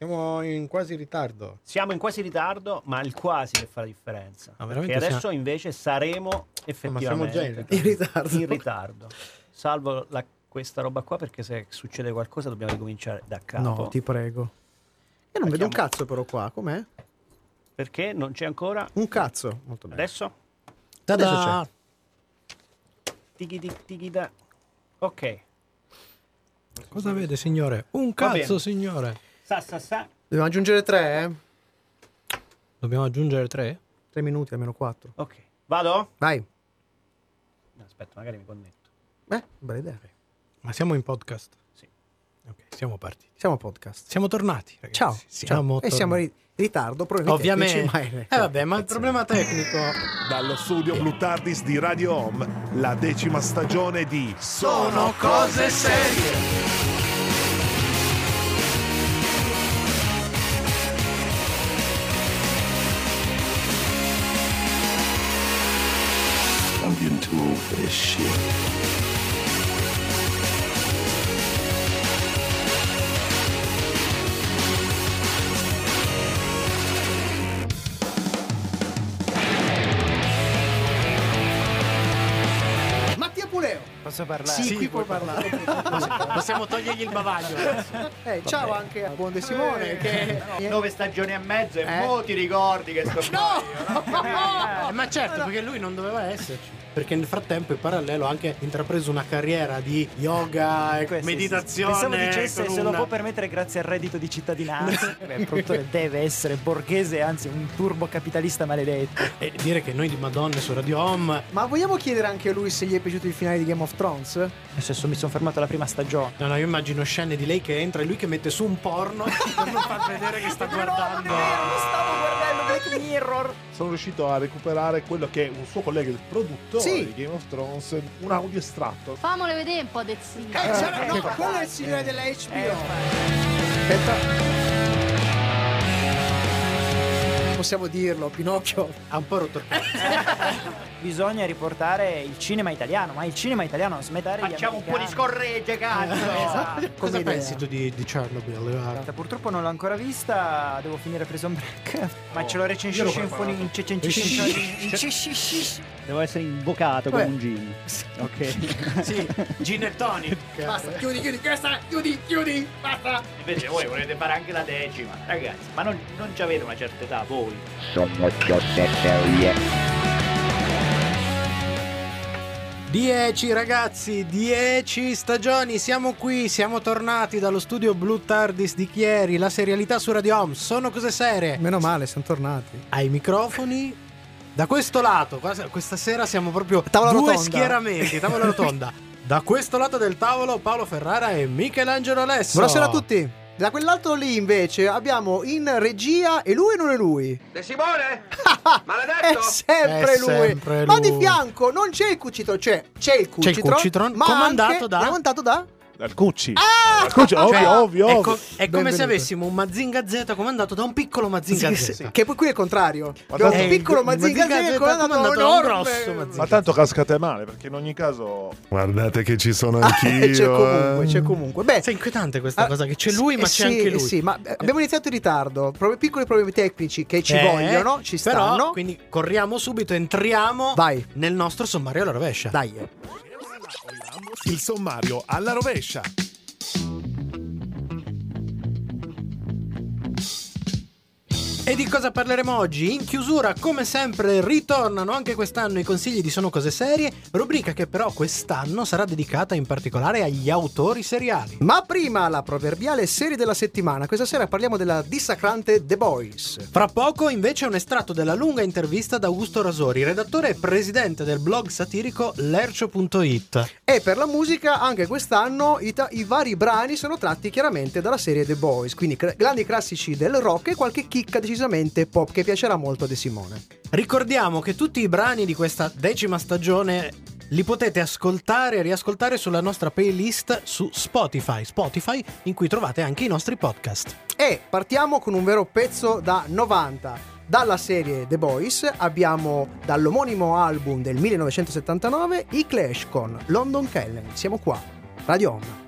Siamo in quasi ritardo. Siamo in quasi ritardo, ma il quasi che fa la differenza. Ah, Perché adesso siamo- invece saremo effettivamente già in ritardo. In ritardo. in ritardo. Salvo la- questa roba qua perché se succede qualcosa dobbiamo ricominciare da capo. No, ti prego. Io non vedo un cazzo però qua, com'è? Perché non c'è ancora? Un cazzo. Molto bene. Adesso? Ta-da! Tiki tiki tiki da. Ok. Cosa vede, signore? Un cazzo, signore. Sa sa sa. Dobbiamo aggiungere tre, eh? Dobbiamo aggiungere tre? Tre minuti, almeno quattro. Ok. Vado? Vai. No, aspetta, magari mi connetto. Eh, bella idea. Ma siamo in podcast? Sì. Ok, siamo partiti. Siamo a podcast. Siamo tornati, ragazzi. Ciao. Siamo Ciao. E siamo in ritardo, probabilmente. Ovviamente. tecnici, ma- Eh vabbè, ma il problema tecnico... Dallo studio Blue Tardis di Radio Home, la decima stagione di Sono cose serie. Posso parlare? Sì, qui puoi parlare. Possiamo togliergli il bavaglio. Eh, ciao anche a Buon De Simone. Che... Nove stagioni e mezzo e Eh? mo ti ricordi che sto Eh, ma certo, perché lui non doveva esserci. Perché nel frattempo, in parallelo, ha anche intrapreso una carriera di yoga e Questo, meditazione. Pensavo dicesse se lo una- può permettere grazie al reddito di cittadinanza. Beh, il produttore deve essere borghese, anzi un turbo capitalista maledetto. E dire che noi di Madonne su Radio Home. Ma vogliamo chiedere anche a lui se gli è piaciuto il finale di Game of Thrones? Nel senso mi sono fermato alla prima stagione. No, no, io immagino scene di lei che entra e lui che mette su un porno per non far vedere che sta guardando. Stavo guardando Black Mirror. Sono riuscito a recuperare quello che è un suo collega, il produttore Sì. di Game of Thrones, un audio estratto. Famole vedere un po' del sì. Eh, c'era- no, quello è il signore della HBO. Aspetta. Possiamo dirlo, Pinocchio. Ha un po' rotto il cazzo. Bisogna riportare il cinema italiano, ma il cinema italiano non smettere Facciamo un po' di scorregge, cazzo! Esatto. Cosa idea. pensi tu di, di Chernobyl? Guarda, Purtroppo non l'ho ancora vista, devo finire Prison Break. Ma ce lo io recensisci l'ho in preparato. fuori Devo essere invocato come un gin. Ok. Sì, gin e tonic. Basta, chiudi, chiudi, questa, chiudi, chiudi, basta. Invece voi volete fare anche la decima. Ragazzi, ma non, non ci avete una certa età voi. Sono cose serie. 10 ragazzi, 10 stagioni, siamo qui, siamo tornati dallo studio Blue Tardis di Chieri, la serialità su Radio Home, sono cose serie. Meno male, siamo tornati. Ai microfoni, da questo lato, questa sera siamo proprio Tavola due rotonda. schieramenti, tavola rotonda. Da questo lato del tavolo Paolo Ferrara e Michelangelo Alesso. Buonasera a tutti. Da quell'altro lì invece abbiamo in regia e lui non è lui. De Simone? È Maledetto? sempre È lui. sempre Ma lui. di fianco non c'è il cucitro, c'è, c'è il C'è il cucitron, cucitron, ma comandato anche, da- comandato da Dal Cucci. Ah! Dal Cucci, ovvio, Cioè, ovvio, è, ovvio. co- è come se avessimo un Mazinga Z comandato da un piccolo Mazinga Sì, Z. sì, che poi qui è il contrario. Abbiamo un piccolo Eh, Mazinga Mazinga Z Z comandato da un grosso Mazinga. Ma tanto cascate male, perché in ogni caso... Guardate che ci sono Ah, anch'io. c'è comunque, eh. c'è comunque. Beh, È inquietante questa Ah, cosa che c'è lui, eh ma c'è anche eh lui. Sì, ma eh, abbiamo iniziato in ritardo. Pro- piccoli problemi tecnici che ci Eh, vogliono, ci però, stanno. Quindi corriamo subito, entriamo Vai. nel nostro sommario alla rovescia. Dai. Il sommario alla rovescia. E di cosa parleremo oggi? In chiusura, come sempre, ritornano anche quest'anno i consigli di Sono Cose Serie, rubrica che però quest'anno sarà dedicata in particolare agli autori seriali. Ma prima la proverbiale serie della settimana. Questa sera parliamo della dissacrante The Boys. Fra poco invece un estratto della lunga intervista ad Augusto Rasori, redattore e presidente del blog satirico lercio.it. E per la musica, anche quest'anno i, ta- i vari brani sono tratti chiaramente dalla serie The Boys. Quindi cr- grandi classici del rock e qualche chicca decisamente pop che piacerà molto a De Simone. Ricordiamo che tutti i brani di questa decima stagione li potete ascoltare e riascoltare sulla nostra playlist su Spotify, Spotify in cui trovate anche i nostri podcast. E partiamo con un vero pezzo da 90. Dalla serie The Boys abbiamo dall'omonimo album del 1979 i Clash con London Calling. Siamo qua, Radio Home.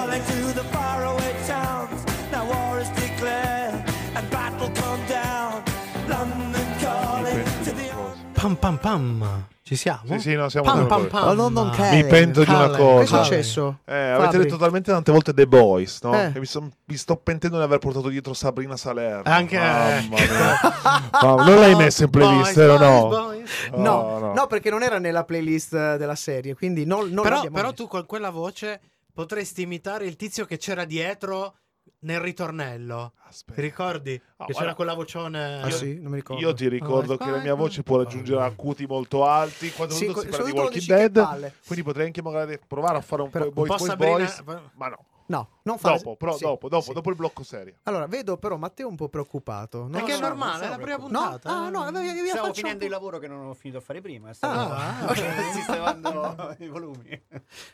calling to the faraway towns. Now war is declared and battle come down. London calling to the. Pam pam pam. Ci siamo? Sì, sì, no, siamo pam, pam, pam. Oh, non mi pento di una cosa. Che è successo? Eh, avete detto talmente tante volte The Boys, no? Eh. Mi, son, mi, sto pentendo di aver portato dietro Sabrina Salerno. Anche eh. Mamma mia. Non l'hai messa in playlist, boys, boys, no? Boys. No, oh, no? no? perché non era nella playlist della serie, quindi non, non però, però tu con quella voce potresti imitare il tizio che c'era dietro nel ritornello. Ti Aspetta. ricordi? Ah, che c'era quella vocione. Ah sì, non mi ricordo. Io ti ricordo Oh, che la mia voce può raggiungere acuti molto alti quando Sì, tutto si co- parla di Walking Dead. Quindi potrei anche magari provare a fare un Però po' un Boys po' Sabrina- Boys. Ma no. No, non fa Dopo, però sì, dopo, dopo, sì. dopo il blocco serie. Allora, vedo però Matteo un po' preoccupato. No, Perché è no, normale, non è la prima puntata. No, ah, no, abbiamo Stavo faccio finendo il lavoro che non ho finito a fare prima. Stavo Ah, ok. sistemando i volumi.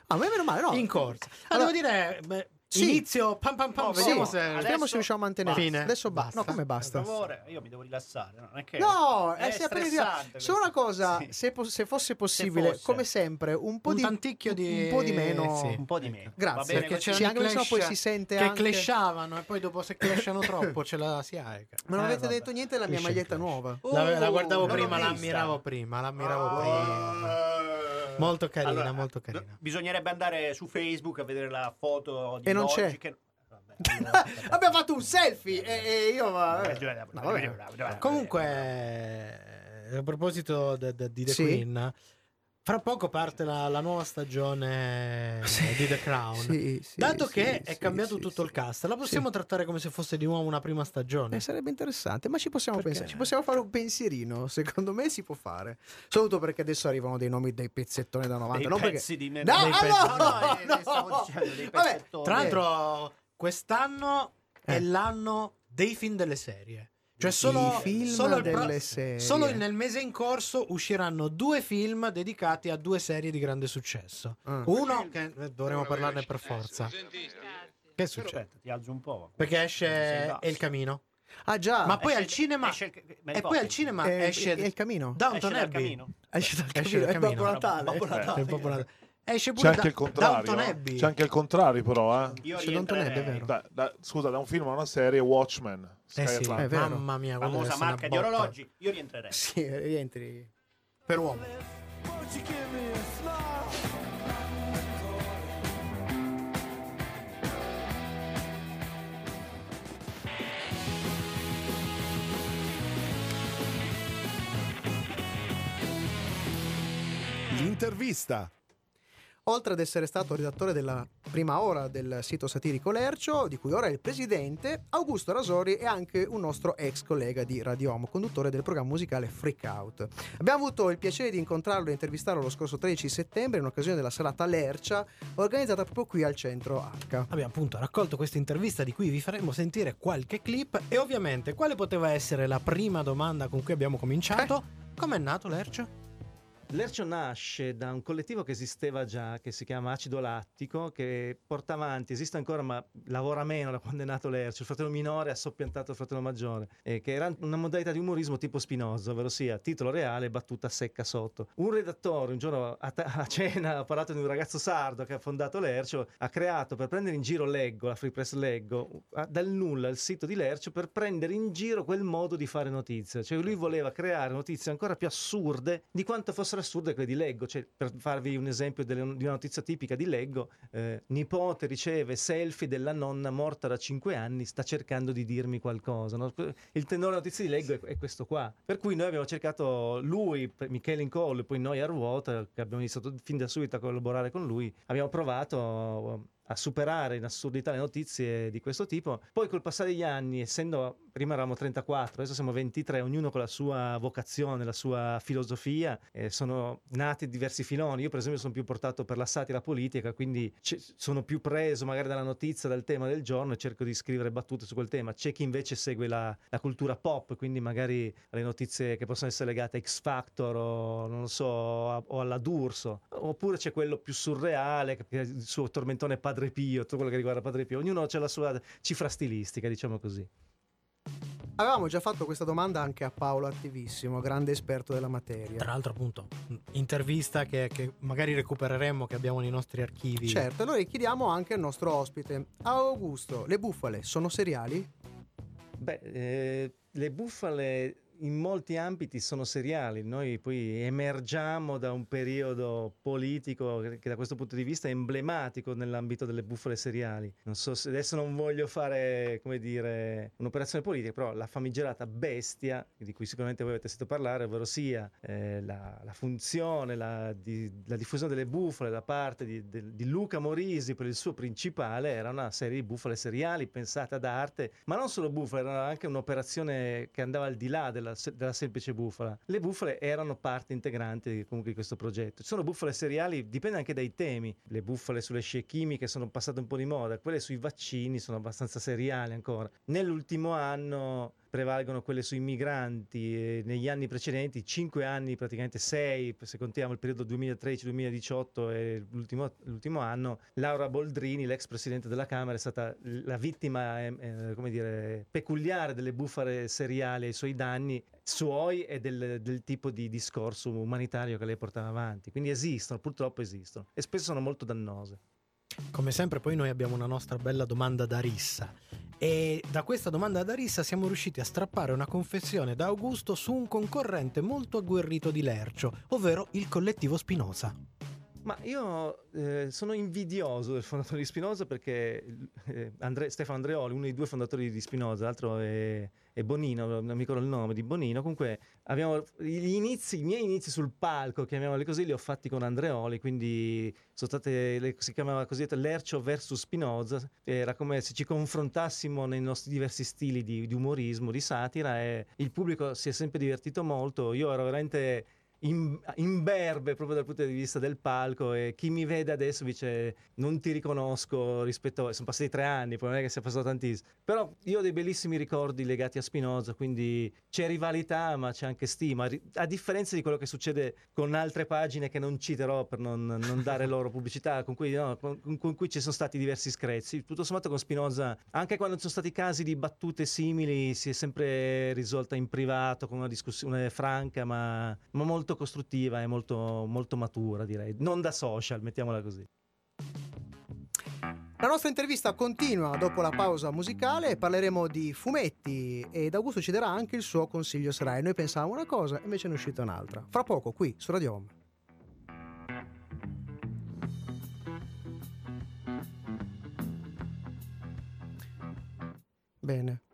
Ah, ma meno male, no. In corsa. Ah, Allora- devo dire, beh, Sì. inizio pam pam pam. Sì, vediamo sì. se. Adesso- se riusciamo a mantenere. Fine. Adesso basta. Basta. No, come Per basta? favore, io mi devo rilassare. No, non è che No, è è sempre stressante Solo una cosa, Sì. se, po- se fosse possibile, fosse. come sempre, un po' Un di tanticchio di- un po' di meno. sì. un po' di meno. Grazie, bene Perché Sì, i anche clash poi si sente che anche- clashavano e poi dopo se clashano troppo ce la si aica. Ma non Eh, avete vabbè. detto niente della mia maglietta clash. nuova. La, la Oh, guardavo prima, la vista. ammiravo prima, la ammiravo Ah. prima. Molto carina, Allora, molto no, carina. Bisognerebbe andare su Facebook a vedere la foto di E non oggi c'è. che- Vabbè, Abbiamo fatto un selfie e, e io. vabbè. Comunque, a proposito di The Sì. Fra poco parte la, la nuova stagione di The Crown. Sì, sì, Dato sì, che sì, è cambiato sì, tutto sì. il cast, la possiamo trattare come se fosse di nuovo una prima stagione. Eh, sarebbe interessante, ma ci possiamo Perché? pensare, ci possiamo fare un pensierino. Secondo me si può fare. Soprattutto perché adesso arrivano dei nomi dei pezzettoni da 90. dei non perché... di No, dei pezzi- no, no, eh, no. stavo dicendo dei Vabbè, pezzettoni. Tra l'altro, quest'anno è Eh. l'anno dei film delle serie. Cioè, I solo, film solo pro- solo nel mese in corso usciranno due film dedicati a due serie di grande successo. Ah. Uno, che eh, dovremo parlarne per forza. Che succede? Ti alzo un po'. Perché esce. È il camino. Ah, già. Ma poi Esce- al cinema. esce E poi al cinema Eh, esce è il camino. Downton Esce dal Abbey. camino. Esce dal Esce camino. dal È Babbo camino. Natale. Babbo Natale. È Babbo Natale. Esce pure C'è anche da- il contrario. Eh. C'è anche il contrario, però. Eh. Io C'è Downton Abbey, è vero. Da- da- scusa, da un film a una serie, Watchmen. Eh sì, Atlantic. È vero. mamma mia, deve Famosa marca di botta. orologi. Io rientrerei. Sì, rientri. Per uomo. L'intervista. Oltre ad essere stato redattore della prima ora del sito satirico Lercio, di cui ora è il presidente, Augusto Rasori è anche un nostro ex collega di Radio Home, conduttore del programma musicale Freak Out. Abbiamo avuto il piacere di incontrarlo e intervistarlo lo scorso 13 settembre in occasione della serata Lercia, organizzata proprio qui al centro H. Abbiamo appunto raccolto questa intervista di cui vi faremo sentire qualche clip e ovviamente quale poteva essere la prima domanda con cui abbiamo cominciato? Com'è nato Lercio? L'Ercio nasce da un collettivo che esisteva già, che si chiama Acido Lattico, che porta avanti, esiste ancora ma lavora meno da quando è nato l'Ercio. Il fratello minore ha soppiantato il fratello maggiore, eh, che era una modalità di umorismo tipo Spinoza, ovvero sia titolo reale, battuta secca sotto. Un redattore un giorno a, ta- a cena ha parlato di un ragazzo sardo che ha fondato l'Ercio, ha creato per prendere in giro Leggo, la Free Press Leggo, dal nulla il sito di Lercio per prendere in giro quel modo di fare notizie. Cioè lui voleva creare notizie ancora più assurde di quanto fossero assurde quelle di Leggo. Cioè, per farvi un esempio delle- di una notizia tipica di Leggo, eh, nipote riceve selfie della nonna morta da 5 anni, sta cercando di dirmi qualcosa. no? Il tenore notizia di Leggo è, è questo qua. Per cui noi abbiamo cercato lui, Michele Incollo e poi noi a Ruota, che abbiamo iniziato fin da subito a collaborare con lui, abbiamo provato a superare in assurdità le notizie di questo tipo. Poi col passare degli anni, essendo prima eravamo 34, adesso siamo 23, ognuno con la sua vocazione, la sua filosofia, eh, sono nati diversi filoni. Io per esempio sono più portato per la satira politica, quindi c- sono più preso magari dalla notizia, dal tema del giorno e cerco di scrivere battute su quel tema. C'è chi invece segue la, la cultura pop, quindi magari le notizie che possono essere legate a X Factor o non so, a- o alla D'Urso. Oppure c'è quello più surreale, che il suo tormentone Padre Pio, tutto quello che riguarda Padre Pio. Ognuno ha la sua cifra stilistica, diciamo così. Avevamo già fatto questa domanda anche a Paolo Attivissimo, grande esperto della materia. Tra l'altro appunto, intervista che, che magari recupereremo, che abbiamo nei nostri archivi. Certo, allora chiediamo anche al nostro ospite, a Augusto, le bufale sono seriali? Beh, eh, le bufale in molti ambiti sono seriali. Noi poi emergiamo da un periodo politico che da questo punto di vista è emblematico nell'ambito delle bufale seriali. Non so se adesso non voglio fare, come dire, un'operazione politica, però la famigerata bestia, di cui sicuramente voi avete sentito parlare, ovvero sia eh, la, la funzione, la, di- la diffusione delle bufale da parte di, del- di Luca Morisi per il suo principale, era una serie di bufale seriali pensate ad arte, ma non solo bufale, era anche un'operazione che andava al di là della, se- della semplice bufala. Le bufale erano parte integrante comunque di questo progetto. Ci sono bufale seriali, dipende anche dai temi. Le bufale sulle scie chimiche sono passate un po' di moda, quelle sui vaccini sono abbastanza seriali ancora. Nell'ultimo anno prevalgono quelle sui migranti e negli anni precedenti, 5 anni, praticamente 6, se contiamo il periodo 2013-2018 e l'ultimo, l'ultimo anno, Laura Boldrini, l'ex presidente della Camera, è stata la vittima, eh, eh, come dire, peculiare delle bufale seriali ai suoi danni suoi e del, del tipo di discorso umanitario che lei portava avanti. Quindi esistono, purtroppo esistono e spesso sono molto dannose. Come sempre poi noi abbiamo una nostra bella domanda da rissa e da questa domanda da rissa siamo riusciti a strappare una confessione da Augusto su un concorrente molto agguerrito di Lercio, ovvero il collettivo Spinoza. Ma io eh, sono invidioso del fondatore di Spinoza perché eh, Andre- Stefano Andreoli, uno dei due fondatori di Spinoza, l'altro è, è Bonino, non mi ricordo il nome di Bonino. Comunque abbiamo gli inizi, i miei inizi sul palco, chiamiamoli così, li ho fatti con Andreoli, quindi sono state, le- si chiamava così Lercio versus Spinoza. Era come se ci confrontassimo nei nostri diversi stili di, di umorismo, di satira e il pubblico si è sempre divertito molto. Io ero veramente imberbe proprio dal punto di vista del palco e chi mi vede adesso dice non ti riconosco rispetto a... sono passati tre anni, poi non è che sia passato tantissimo. Però io ho dei bellissimi ricordi legati a Spinoza quindi c'è rivalità ma c'è anche stima. A differenza di quello che succede con altre pagine che non citerò per non, non dare loro pubblicità con cui, no, con, con cui ci sono stati diversi screzi. Tutto sommato con Spinoza anche quando ci sono stati casi di battute simili si è sempre risolta in privato con una discussione franca ma, ma molto costruttiva e molto, molto matura direi non da social mettiamola così La nostra intervista continua dopo la pausa musicale, parleremo di fumetti ed Augusto ci darà anche il suo consiglio serale. Noi pensavamo una cosa, invece ne è uscita un'altra. Fra poco qui su Radio Home. Bene.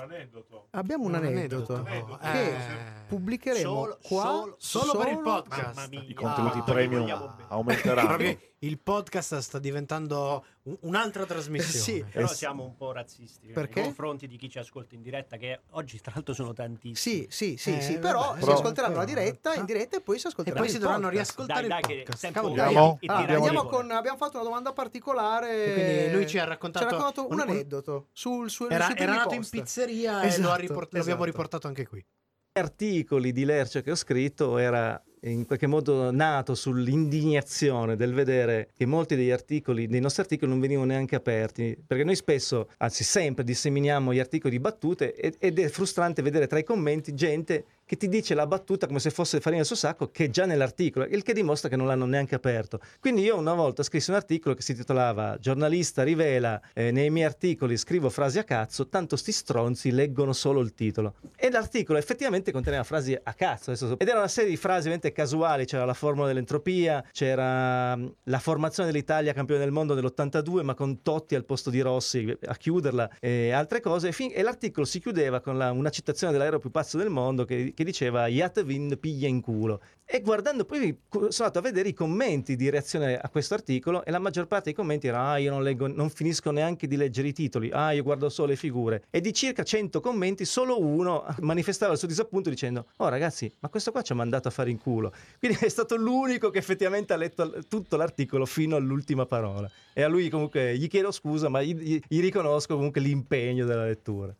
Abbiamo l'aneddoto. Abbiamo un Un aneddoto, aneddoto. che Eh. pubblicheremo Solo- qua solo- Solo per il podcast. Mamma mia. I contenuti Ah, premium aumenteranno. Il podcast sta diventando un- un'altra trasmissione. Sì. Però Eh, siamo un po' razzisti Perché? nei confronti di chi ci ascolta in diretta, che oggi tra l'altro sono tantissimi. Sì, sì, sì, Eh, sì, vabbè, però si però- ascolteranno la diretta in Ah. diretta e poi si E ascolteranno poi si il dovranno riascoltare Dai, il dai, podcast. Cavolo, Andiamo? e- e tirare Andiamo di Andiamo con, abbiamo fatto una domanda particolare. E quindi lui ci ha Ci raccontato, ha raccontato un, un- aneddoto sul suo Era, era nato in pizzeria e Esatto, lo ha riport- l'abbiamo esatto. riportato anche qui. articoli di Lercio che ho scritto era in qualche modo nato sull'indignazione del vedere che molti degli articoli, dei nostri articoli non venivano neanche aperti, perché noi spesso, anzi sempre, disseminiamo gli articoli di battute ed, è frustrante vedere tra i commenti gente che ti dice la battuta come se fosse farina sul sacco che è già nell'articolo, il che dimostra che non l'hanno neanche aperto. Quindi io una volta scrissi un articolo che si titolava Giornalista rivela eh, nei miei articoli scrivo frasi a cazzo, tanto sti stronzi leggono solo il titolo. E l'articolo effettivamente conteneva frasi a cazzo, adesso- ed era una serie di frasi ovviamente casuali, c'era la formula dell'entropia, c'era mh, la formazione dell'Italia campione del mondo nell'82 ma con Totti al posto di Rossi a chiuderla e altre cose e, fin- e l'articolo si chiudeva con la- una citazione dell'aereo più pazzo del mondo che, che diceva Yatvin piglia in culo e guardando poi sono andato a vedere i commenti di reazione a questo articolo e la maggior parte dei commenti era ah io non leggo non finisco neanche di leggere i titoli ah io guardo solo le figure e di circa 100 commenti solo uno manifestava il suo disappunto dicendo oh ragazzi ma questo qua ci ha mandato a fare in culo quindi è stato l'unico che effettivamente ha letto tutto l'articolo fino all'ultima parola. E a lui comunque gli chiedo scusa ma gli- gli riconosco comunque l'impegno della lettura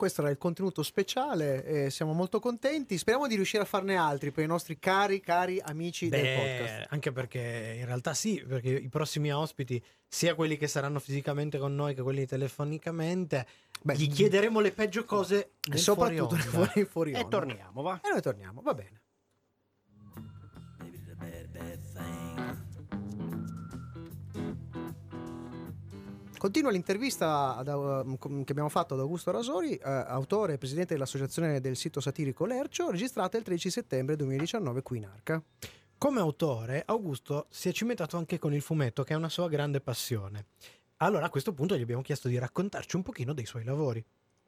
Questo era il contenuto speciale, e siamo molto contenti. Speriamo di riuscire a farne altri per i nostri cari, cari amici del Beh, podcast. anche perché in realtà sì, perché i prossimi ospiti, sia quelli che saranno fisicamente con noi che quelli telefonicamente, Beh, gli chiederemo le peggio cose E soprattutto fuori onda. fuori, fuori E onda. torniamo, va. E noi torniamo, va bene. Continua l'intervista ad- uh, che abbiamo fatto ad Augusto Rasori, eh, autore e presidente dell'associazione del sito satirico Lercio, registrata il 13 settembre 2019 qui in Arca. Come autore, Augusto si è cimentato anche con il fumetto, che è una sua grande passione. Allora a questo punto gli abbiamo chiesto di raccontarci un pochino dei suoi lavori.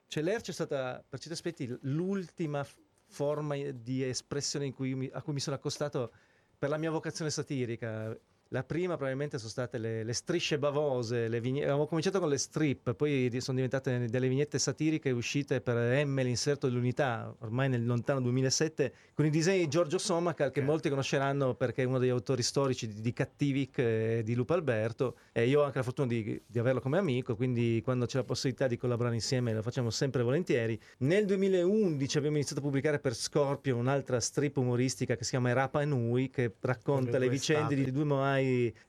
Cioè, l'Erce è stata, per certi aspetti, l'ultima forma di espressione in cui mi- a cui mi sono accostato per la mia vocazione satirica. La prima probabilmente sono state le, le strisce bavose, le vigne- avevo cominciato con le strip, poi sono diventate delle vignette satiriche uscite per M, l'inserto dell'unità, ormai nel lontano 2007, con i disegni di Giorgio Sommacal che molti conosceranno perché è uno degli autori storici di, di Cattivic e di Lupo Alberto e io ho anche la fortuna di, di averlo come amico, quindi quando c'è la possibilità di collaborare insieme lo facciamo sempre volentieri. Nel 2011 abbiamo iniziato a pubblicare per Scorpio un'altra strip umoristica che si chiama Rapa Nui, che racconta le vicende stati. di due moai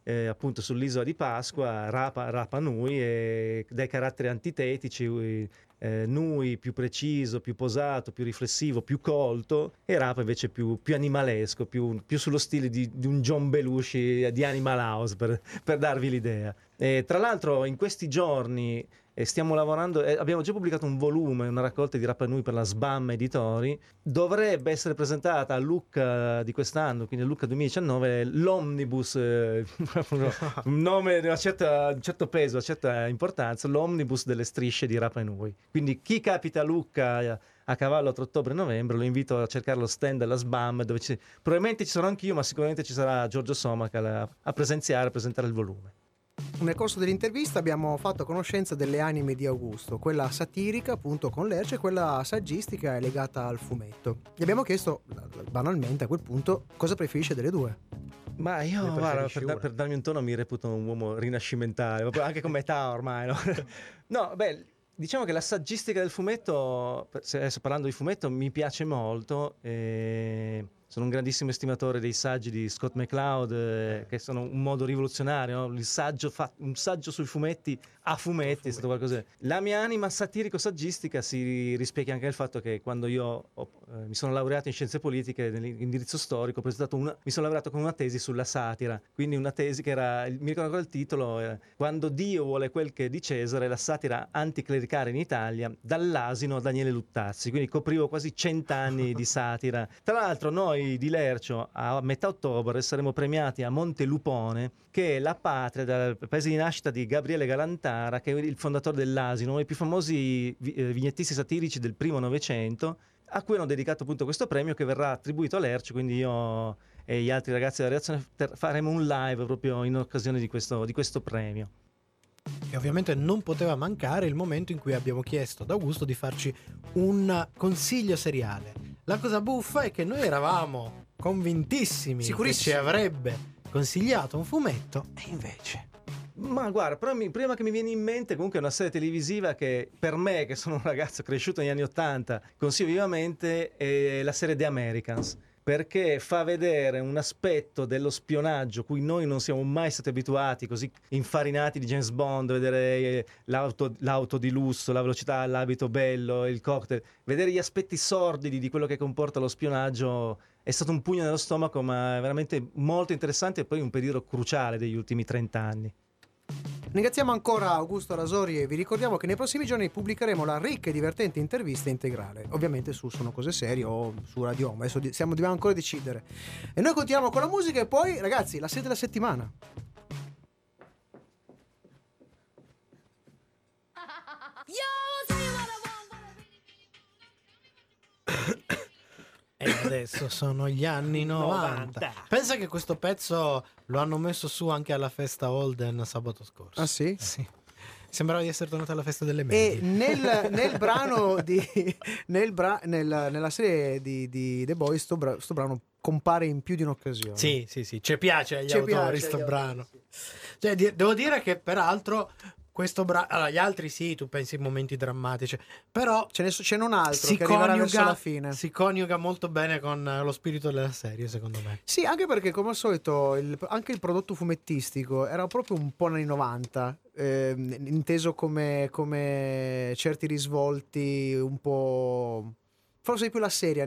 eh, appunto sull'isola di Pasqua, Rapa, Rapa Nui, e dai caratteri antitetici. eh, Nui più preciso, più posato, più riflessivo, più colto e Rapa invece più, più animalesco, più, più sullo stile di, di un John Belushi di Animal House per, per darvi l'idea. E, tra l'altro in questi giorni eh, stiamo lavorando, eh, abbiamo già pubblicato un volume, una raccolta di Rapa Nui per la SBAM Editori, dovrebbe essere presentata a Lucca di quest'anno, quindi a Lucca 2019, l'Omnibus, eh, un nome di un certo peso, una certa importanza, l'Omnibus delle strisce di Rapa Nui. Quindi chi capita a Lucca eh, a cavallo tra ottobre e novembre lo invito a cercare lo stand della SBAM dove ci- probabilmente ci sarò anch'io ma sicuramente ci sarà Giorgio Somacal a, a presenziare, a presentare il volume. Nel corso dell'intervista abbiamo fatto conoscenza delle anime di Augusto, quella satirica appunto con Lerce e quella saggistica è legata al fumetto. Gli abbiamo chiesto banalmente a quel punto cosa preferisce delle due. Ma io, guarda, per, da- per darmi un tono, mi reputo un uomo rinascimentale, proprio anche come età ormai. No, No, beh, diciamo che la saggistica del fumetto, adesso parlando di fumetto, mi piace molto. e sono un grandissimo estimatore dei saggi di Scott McCloud, eh, che sono un modo rivoluzionario. no? Saggio fa- un saggio sui fumetti a fumetti è stato qualcosa. La mia anima satirico-saggistica si rispecchia anche nel fatto che quando io ho- eh, mi sono laureato in scienze politiche, nell'indirizzo storico, ho presentato una, mi sono laureato con una tesi sulla satira. Quindi una tesi che era, mi ricordo ancora il titolo, eh, Quando Dio vuole quel che è di Cesare, la satira anticlericale in Italia, dall'asino a Daniele Luttazzi. Quindi coprivo quasi cent'anni di satira. Tra l'altro noi di Lercio a metà ottobre saremo premiati a Montelupone, che è la patria del paese di nascita di Gabriele Galantara, che è il fondatore dell'asino, uno dei più famosi eh, vignettisti satirici del primo Novecento, a cui hanno dedicato appunto questo premio che verrà attribuito a quindi io e gli altri ragazzi della redazione ter- faremo un live proprio in occasione di questo, di questo premio. E ovviamente non poteva mancare il momento in cui abbiamo chiesto ad Augusto di farci un consiglio seriale. La cosa buffa è che noi eravamo convintissimi che ci avrebbe consigliato un fumetto e invece... Ma guarda, però mi- prima che mi viene in mente comunque è una serie televisiva che per me, che sono un ragazzo cresciuto negli anni Ottanta, consiglio vivamente, è la serie The Americans. Perché fa vedere un aspetto dello spionaggio cui noi non siamo mai stati abituati, così infarinati di James Bond, vedere eh, l'auto, l'auto di lusso, la velocità, l'abito bello, il cocktail, vedere gli aspetti sordidi di quello che comporta lo spionaggio è stato un pugno nello stomaco, ma veramente molto interessante e poi un periodo cruciale degli ultimi 30 anni. Ringraziamo ancora Augusto Rasori e vi ricordiamo che nei prossimi giorni pubblicheremo la ricca e divertente intervista integrale, ovviamente su Sono Cose Serie o su Radio Home, adesso stiamo, dobbiamo ancora decidere. E noi continuiamo con la musica e poi ragazzi, la serie della settimana. Adesso sono gli anni 90. 90. Pensa che questo pezzo lo hanno messo su anche alla festa Holden sabato scorso. Ah sì? Sì. Sembrava di essere tornato alla festa delle E medie. nel, nel brano di, nel bra- nel- nella serie di, di The Boys sto, bra- sto brano compare in più di un'occasione. Sì, sì, sì, ci piace agli Ci autori piace sto agli brano. Cioè, di- devo dire che peraltro questo brano... Allora, gli altri sì, tu pensi a momenti drammatici, però Ce n'è, ce n'è un altro si che arriverà verso coniuga, la fine. si coniuga molto bene con eh, lo spirito della serie, secondo me. Sì, anche perché come al solito il- anche il prodotto fumettistico era proprio un po' negli 90, ehm, inteso come, come certi risvolti un po', forse di più la serie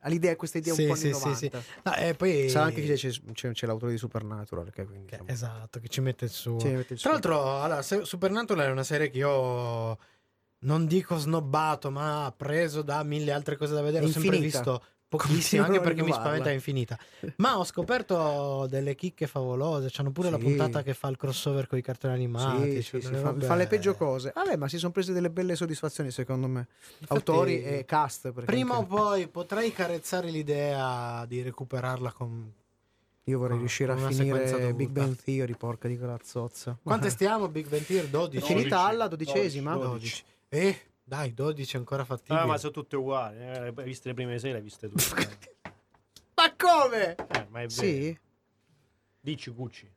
all'idea, questa idea Sì, un po' sì, sì, sì. 90. No, e poi Sa anche che c'è, c'è- c'è l'autore di Supernatural che quindi insomma, esatto, che ci mette il suo. ci mette il Tra l'altro, allora, Supernatural è una serie che io non dico snobbato, ma preso da mille altre cose da vedere. Ho sempre visto pochissimo, anche perché mi spaventa infinita. Ma ho scoperto delle chicche favolose. C'hanno pure la Sì. puntata che fa il crossover con i cartoni animati. Sì, cioè, sì, sì, fa, fa le peggio cose. Vabbè, ma si sono prese delle belle soddisfazioni, secondo me. Autori e cast. Prima o anche poi potrei carezzare l'idea di recuperarla con. Io vorrei con- riuscire a con finire Big. Bang Theory, porca di grazzozza. Quante stiamo? Big Ben Tier 12. È finita alla dodicesima? 12. Eh, dai, 12 ancora fattibile. Ah, ma sono tutte uguali. eh, Hai viste le prime sei, le hai viste tutte. Ma come? Eh, ma è vero. Sì? Dici Gucci.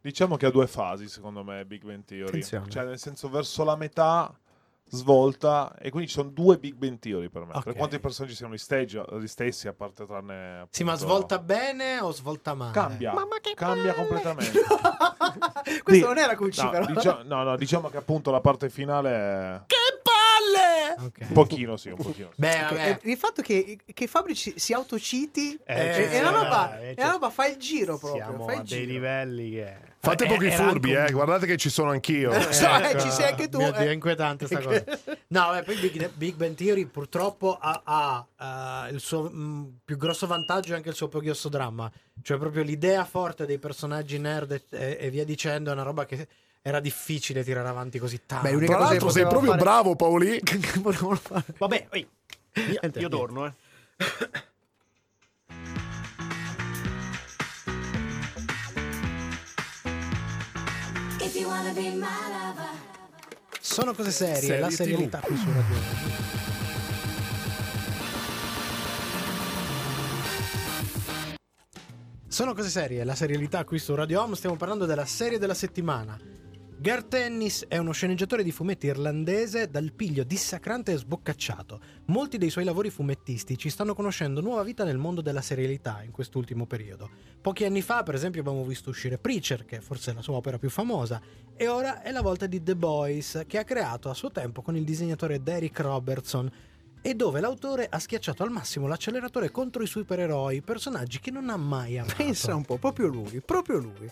Diciamo che ha due fasi, secondo me, Big Bang Theory. Attenzione. Cioè, nel senso, verso la metà svolta, e quindi ci sono due Big Bang Theory per me. Ok. Per quanto i personaggi siano gli, stage- gli stessi, a parte tranne. Sì, ma appunto- svolta bene o svolta male? Cambia, Mamma che cambia palle! completamente. Questo Di- non era Gucci, No, però. dicia- no, no, diciamo che appunto la parte finale è Che palle! Ok. un pochino, sì, un pochino. sì. Beh, Ok, vabbè. e Il fatto che, che Fabrici si autociti Eh, è, cioè, è una roba, eh, è cioè, una roba, fa il giro proprio. Siamo fa il a dei livelli che... Fate Eh, pochi furbi, eh. Guardate che ci sono anch'io. Eh, ci sei anche tu, Mio Dio, eh. è inquietante sta cosa. No, beh, poi Big, Big Bang Theory purtroppo ha, ha, eh, il suo mh, più grosso vantaggio e anche il suo più grosso dramma. Cioè proprio l'idea forte dei personaggi nerd e, e- e via dicendo è una roba che era difficile tirare avanti così tanto. Beh, l'unica Tra cosa l'altro sei proprio fare- bravo, Paoli. Vabbè, io, Niente, io torno, eh. If you wanna be my lover. Sono cose serie, Serie la TV. serialità qui su Radio. Sono cose serie, la serialità qui su Radio Home, stiamo parlando della serie della settimana. Gar Tennis è uno sceneggiatore di fumetti irlandese dal piglio dissacrante e sboccacciato. Molti dei suoi lavori fumettistici stanno conoscendo nuova vita nel mondo della serialità in quest'ultimo periodo. Pochi anni fa, per esempio, abbiamo visto uscire Preacher, che forse è la sua opera più famosa, e ora è la volta di The Boys, che ha creato a suo tempo con il disegnatore Derek Robertson, e dove l'autore ha schiacciato al massimo l'acceleratore contro i supereroi, personaggi che non ha mai amato. Pensa un po', proprio lui, proprio lui.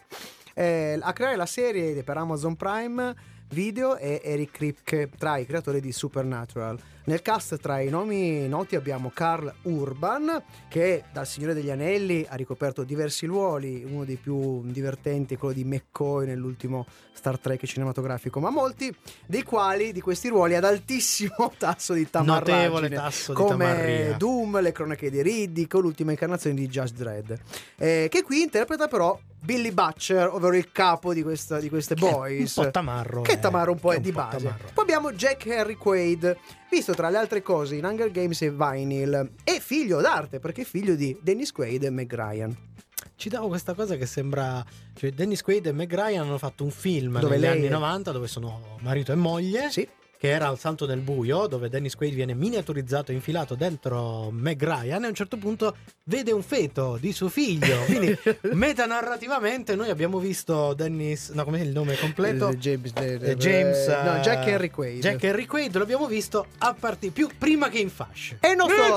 Eh, a creare la serie per Amazon Prime Video è Eric Kripke, tra i creatori di Supernatural. Nel cast tra i nomi noti abbiamo Carl Urban, che dal Signore degli Anelli ha ricoperto diversi ruoli, uno dei più divertenti è quello di McCoy nell'ultimo Star Trek cinematografico, ma molti dei quali di questi ruoli ad altissimo tasso di tamarragine. Notevole tasso di come tamarria. Doom, le cronache di Riddick o l'ultima incarnazione di Judge Dredd, eh, che qui interpreta però Billy Butcher, ovvero il capo di, questa, di queste boys. Un po' tamarro. Che eh, tamarro un po' è di po' base. tamarro. Poi abbiamo Jack Henry Quaid, visto tra le altre cose in Hunger Games e Vinyl, e figlio d'arte perché è figlio di Dennis Quaid e Meg Ryan. Ci davo questa cosa che sembra. Cioè, Dennis Quaid e Meg Ryan hanno fatto un film Dove negli lei anni è- 90 dove sono marito e moglie. Sì. Che era al salto nel buio, dove Dennis Quaid viene miniaturizzato e infilato dentro Meg Ryan e a un certo punto vede un feto di suo figlio. Quindi, metanarrativamente, noi abbiamo visto Dennis. No, com'è il nome completo? Eh, James, eh, Eh, James. eh, no, eh, Jack Henry Quaid. Jack Henry Quaid l'abbiamo visto a partire più prima che in fascia. E il nostro,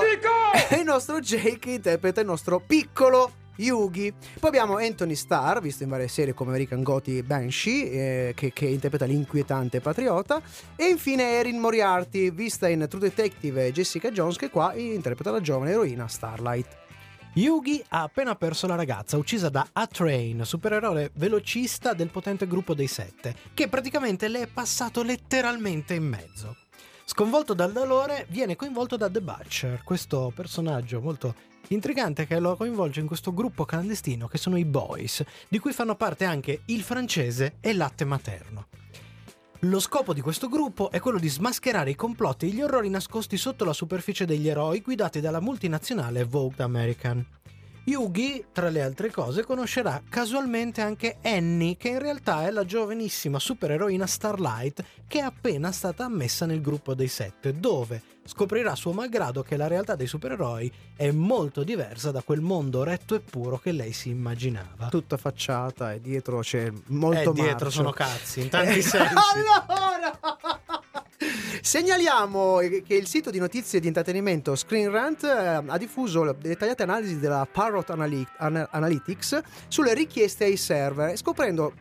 e il nostro Jake interpreta il nostro piccolo Yugi. Poi abbiamo Anthony Starr, visto in varie serie come American Gotti e Banshee, eh, che, che interpreta l'inquietante patriota. E infine Erin Moriarty, vista in True Detective e Jessica Jones, che qua interpreta la giovane eroina Starlight. Yugi ha appena perso la ragazza uccisa da A-Train, supereroe velocista del potente gruppo dei sette, che praticamente le è passato letteralmente in mezzo. Sconvolto dal dolore, viene coinvolto da The Butcher, questo personaggio molto intrigante che lo coinvolge in questo gruppo clandestino che sono i Boys, di cui fanno parte anche il francese e latte materno. Lo scopo di questo gruppo è quello di smascherare i complotti e gli orrori nascosti sotto la superficie degli eroi guidati dalla multinazionale Vogue American. Yugi, tra le altre cose, conoscerà casualmente anche Annie, che in realtà è la giovanissima supereroina Starlight che è appena stata ammessa nel gruppo dei sette, dove scoprirà suo malgrado che la realtà dei supereroi è molto diversa da quel mondo retto e puro che lei si immaginava. Tutta facciata e dietro c'è molto e dietro marcio. sono cazzi, in tanti Eh, sensi. Allora! Segnaliamo che il sito di notizie di intrattenimento Screen Rant eh, ha diffuso dettagliate analisi della Parrot Analy- Ana- Analytics sulle richieste ai server, scoprendo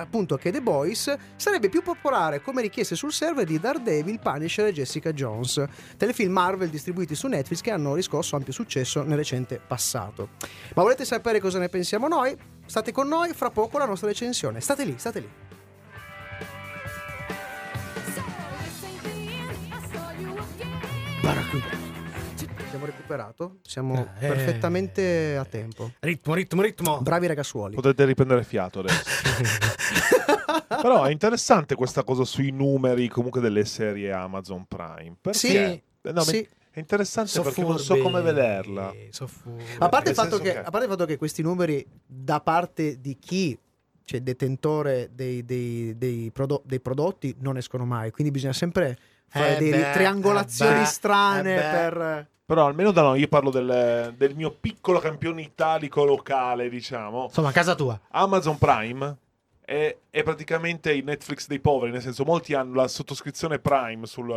appunto che The Boys sarebbe più popolare come richieste sul server di Daredevil, Punisher e Jessica Jones, telefilm Marvel distribuiti su Netflix che hanno riscosso ampio successo nel recente passato. Ma volete sapere cosa ne pensiamo noi? State con noi, fra poco la nostra recensione. State lì, state lì. Abbiamo recuperato, siamo Eh. perfettamente a tempo. Ritmo, ritmo, ritmo. Bravi ragazzuoli. Potete riprendere fiato adesso. Però è interessante questa cosa sui numeri comunque delle serie Amazon Prime. Perché? Sì, Eh, no, sì. È interessante So perché non so furbi, come vederla. so furbi. A parte, che, che- a parte il fatto che questi numeri da parte di chi cioè detentore dei, dei- dei prodo- dei prodotti non escono mai quindi bisogna sempre fare Eh delle triangolazioni eh beh, strane eh beh. per Però almeno da noi, io parlo del, del mio piccolo campione italico locale, diciamo. Insomma, a casa tua. Amazon Prime è, è praticamente il Netflix dei poveri, nel senso molti hanno la sottoscrizione Prime sul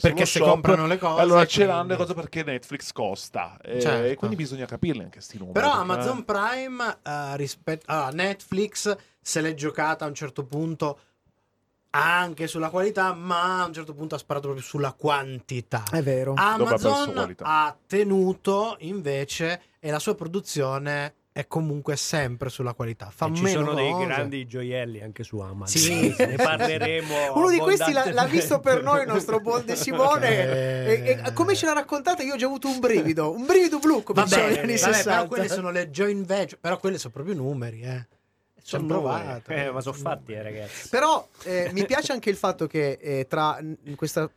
Perché se shop, comprano le cose, allora ce quindi- l'hanno le cose perché Netflix costa e, Certo. e quindi bisogna capirli anche sti numeri. Però perché- Amazon Prime eh, rispetto a Netflix se l'è giocata a un certo punto anche sulla qualità, ma a un certo punto ha sparato proprio sulla quantità. è vero Amazon qualità. ha tenuto invece e la sua produzione è comunque sempre sulla qualità. Fa E ci sono dei cose. grandi gioielli anche su Amazon. Sì. ne parleremo. uno di questi l'ha, l'ha visto per noi il nostro buon De Simone e, e come ce l'ha raccontato io ho già avuto un brivido un brivido blu come Va bene, vabbè, 60 però quelle sono le joint venture, però quelle sono proprio numeri, eh. Ci Sono hanno provato. Eh, ma sono fatti, eh, ragazzi. Però eh, mi piace anche il fatto che eh, tra questa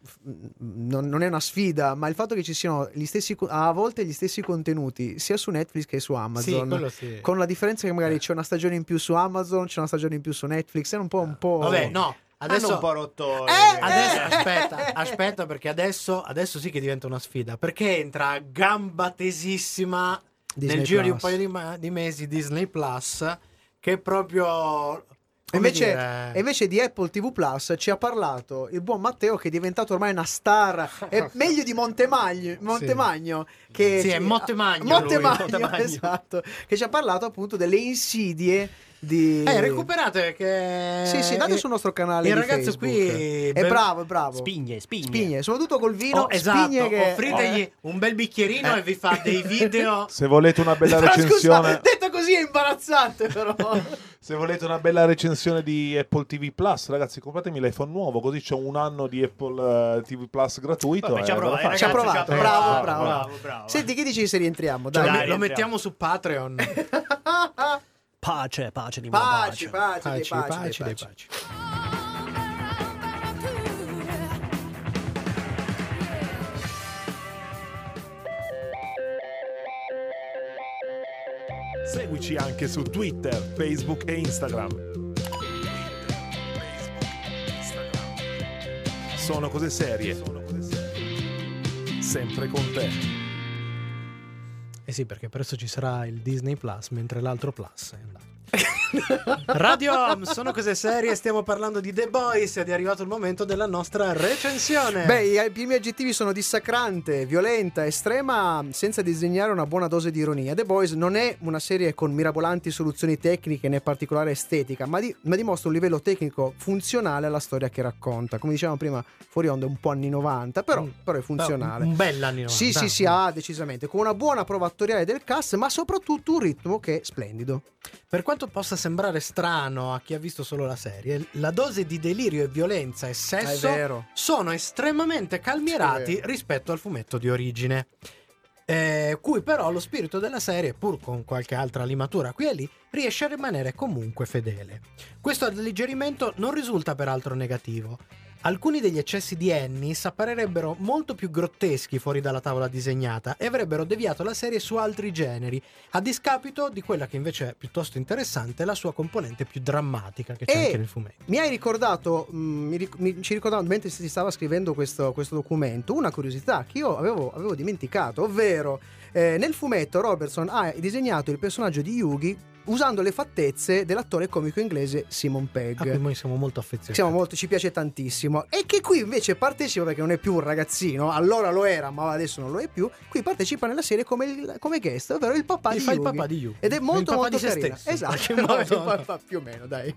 non, non è una sfida, ma il fatto che ci siano gli stessi a volte gli stessi contenuti sia su Netflix che su Sì, Amazon. quello sì. Con la differenza che magari c'è una stagione in più su Amazon, c'è una stagione in più su Netflix, è un po' un po'. Vabbè, no, adesso Hanno un po' rotto. le- Eh, Adesso, eh. aspetta, aspetta, perché adesso, adesso sì che diventa una sfida. Perché entra a gamba tesissima Disney nel giro di un Plus. paio di, ma- di mesi Disney Plus, che proprio. Invece, invece di Apple TV Plus ci ha parlato il buon Matteo che è diventato ormai una star, è meglio di Montemagno, Montemagno che Sì, è Montemagno lui, Montemagno, Montemagno. esatto, che ci ha parlato appunto delle insidie di Eh, recuperate che. Sì, sì, andate sul nostro canale Il ragazzo Facebook. qui. È bravo, è bravo. Spigne, spigne. Spigne, soprattutto col vino, Oh, esatto, spigne che offritegli Eh. un bel bicchierino e vi fa dei video. Se volete una bella recensione, scusa, detto così è imbarazzante però. se volete una bella recensione di Apple TV Plus, ragazzi, compratemi l'iPhone nuovo, così c'è un anno di Apple eh, TV Plus gratuito. Vabbè, ci ha provato, faccio. Ci ha provato, bravo, bravo. bravo, bravo. Senti, che dici se rientriamo? Dai. lo- Dai, lo entriamo. mettiamo su Patreon. Pace, pace di Pace, pace. pace, dei dei paci. paci. Seguici anche su Twitter, Facebook e Instagram. Sono cose serie. Sempre con te. Eh sì, perché presto ci sarà il Disney Plus, mentre l'altro Plus è andato. Radio Home, sono cose serie, stiamo parlando di The Boys ed è arrivato il momento della nostra recensione. Beh, i, primi aggettivi sono dissacrante, violenta, estrema, senza disegnare una buona dose di ironia. The Boys non è una serie con mirabolanti soluzioni tecniche né particolare estetica, ma, di- ma dimostra un livello tecnico funzionale alla storia che racconta. Come dicevamo prima, fuori onda è un po' anni 90, però, Mm. però è funzionale. Un bel anni 90. Sì, sì, sì, ha decisamente. Con una buona prova attoriale del cast, ma soprattutto un ritmo che è splendido. Per quanto possa sembrare strano a chi ha visto solo la serie, la dose di delirio e violenza e sesso vero. sono estremamente calmierati rispetto al fumetto di origine. eh, cui però lo spirito della serie, pur con qualche altra limatura qui e lì, riesce a rimanere comunque fedele. Questo alleggerimento non risulta peraltro negativo. Alcuni degli eccessi di Ennis apparirebbero molto più grotteschi fuori dalla tavola disegnata e avrebbero deviato la serie su altri generi, a discapito di quella che invece è piuttosto interessante, la sua componente più drammatica che c'è E- anche nel fumetto. Mi hai ricordato, mh, mi, ric- mi- ci ricordavo mentre si stava scrivendo questo, questo documento, una curiosità che io avevo, avevo dimenticato, ovvero eh, nel fumetto Robertson ha disegnato il personaggio di Yugi usando le fattezze dell'attore comico inglese Simon Pegg. A cui noi siamo molto affezionati. Siamo molto, ci piace tantissimo. E che qui invece partecipa perché non è più un ragazzino, allora lo era, ma adesso non lo è più. Qui partecipa nella serie come, il- come guest, ovvero il papà Gli di fa il Yugi. papà di Yugi. Ed è Il molto papà molto di se stesso, in Esatto, no, il papà più o meno, dai.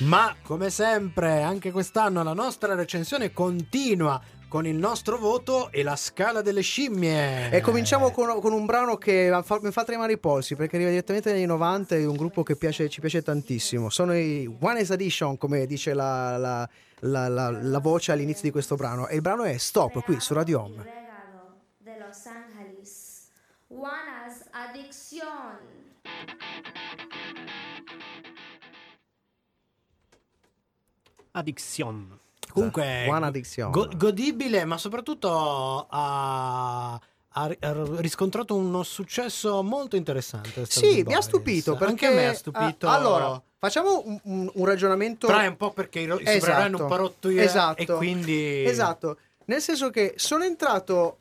Ma come sempre, anche quest'anno la nostra recensione continua con il nostro voto e la scala delle scimmie. E cominciamo con, con un brano che mi fa tremare i polsi perché arriva direttamente anni 90 è un gruppo che piace- ci piace tantissimo. Sono i One S Edition, come dice la, la- la- la- la voce all'inizio di questo brano. E il brano è Stop qui su Radio Home. Los Ángeles. Juana's Adicción. Addiction. Comunque, One Addiction. go- godibile, ma soprattutto ha, ha- ha riscontrato uno successo molto interessante. Sì, mi ha stupito perché Anche a me ha stupito. Ah, allora, facciamo un, un- un ragionamento Però è un po' perché i, ro- i supereroi hanno un po' rotto i- esatto, e quindi... Esatto, nel senso che sono entrato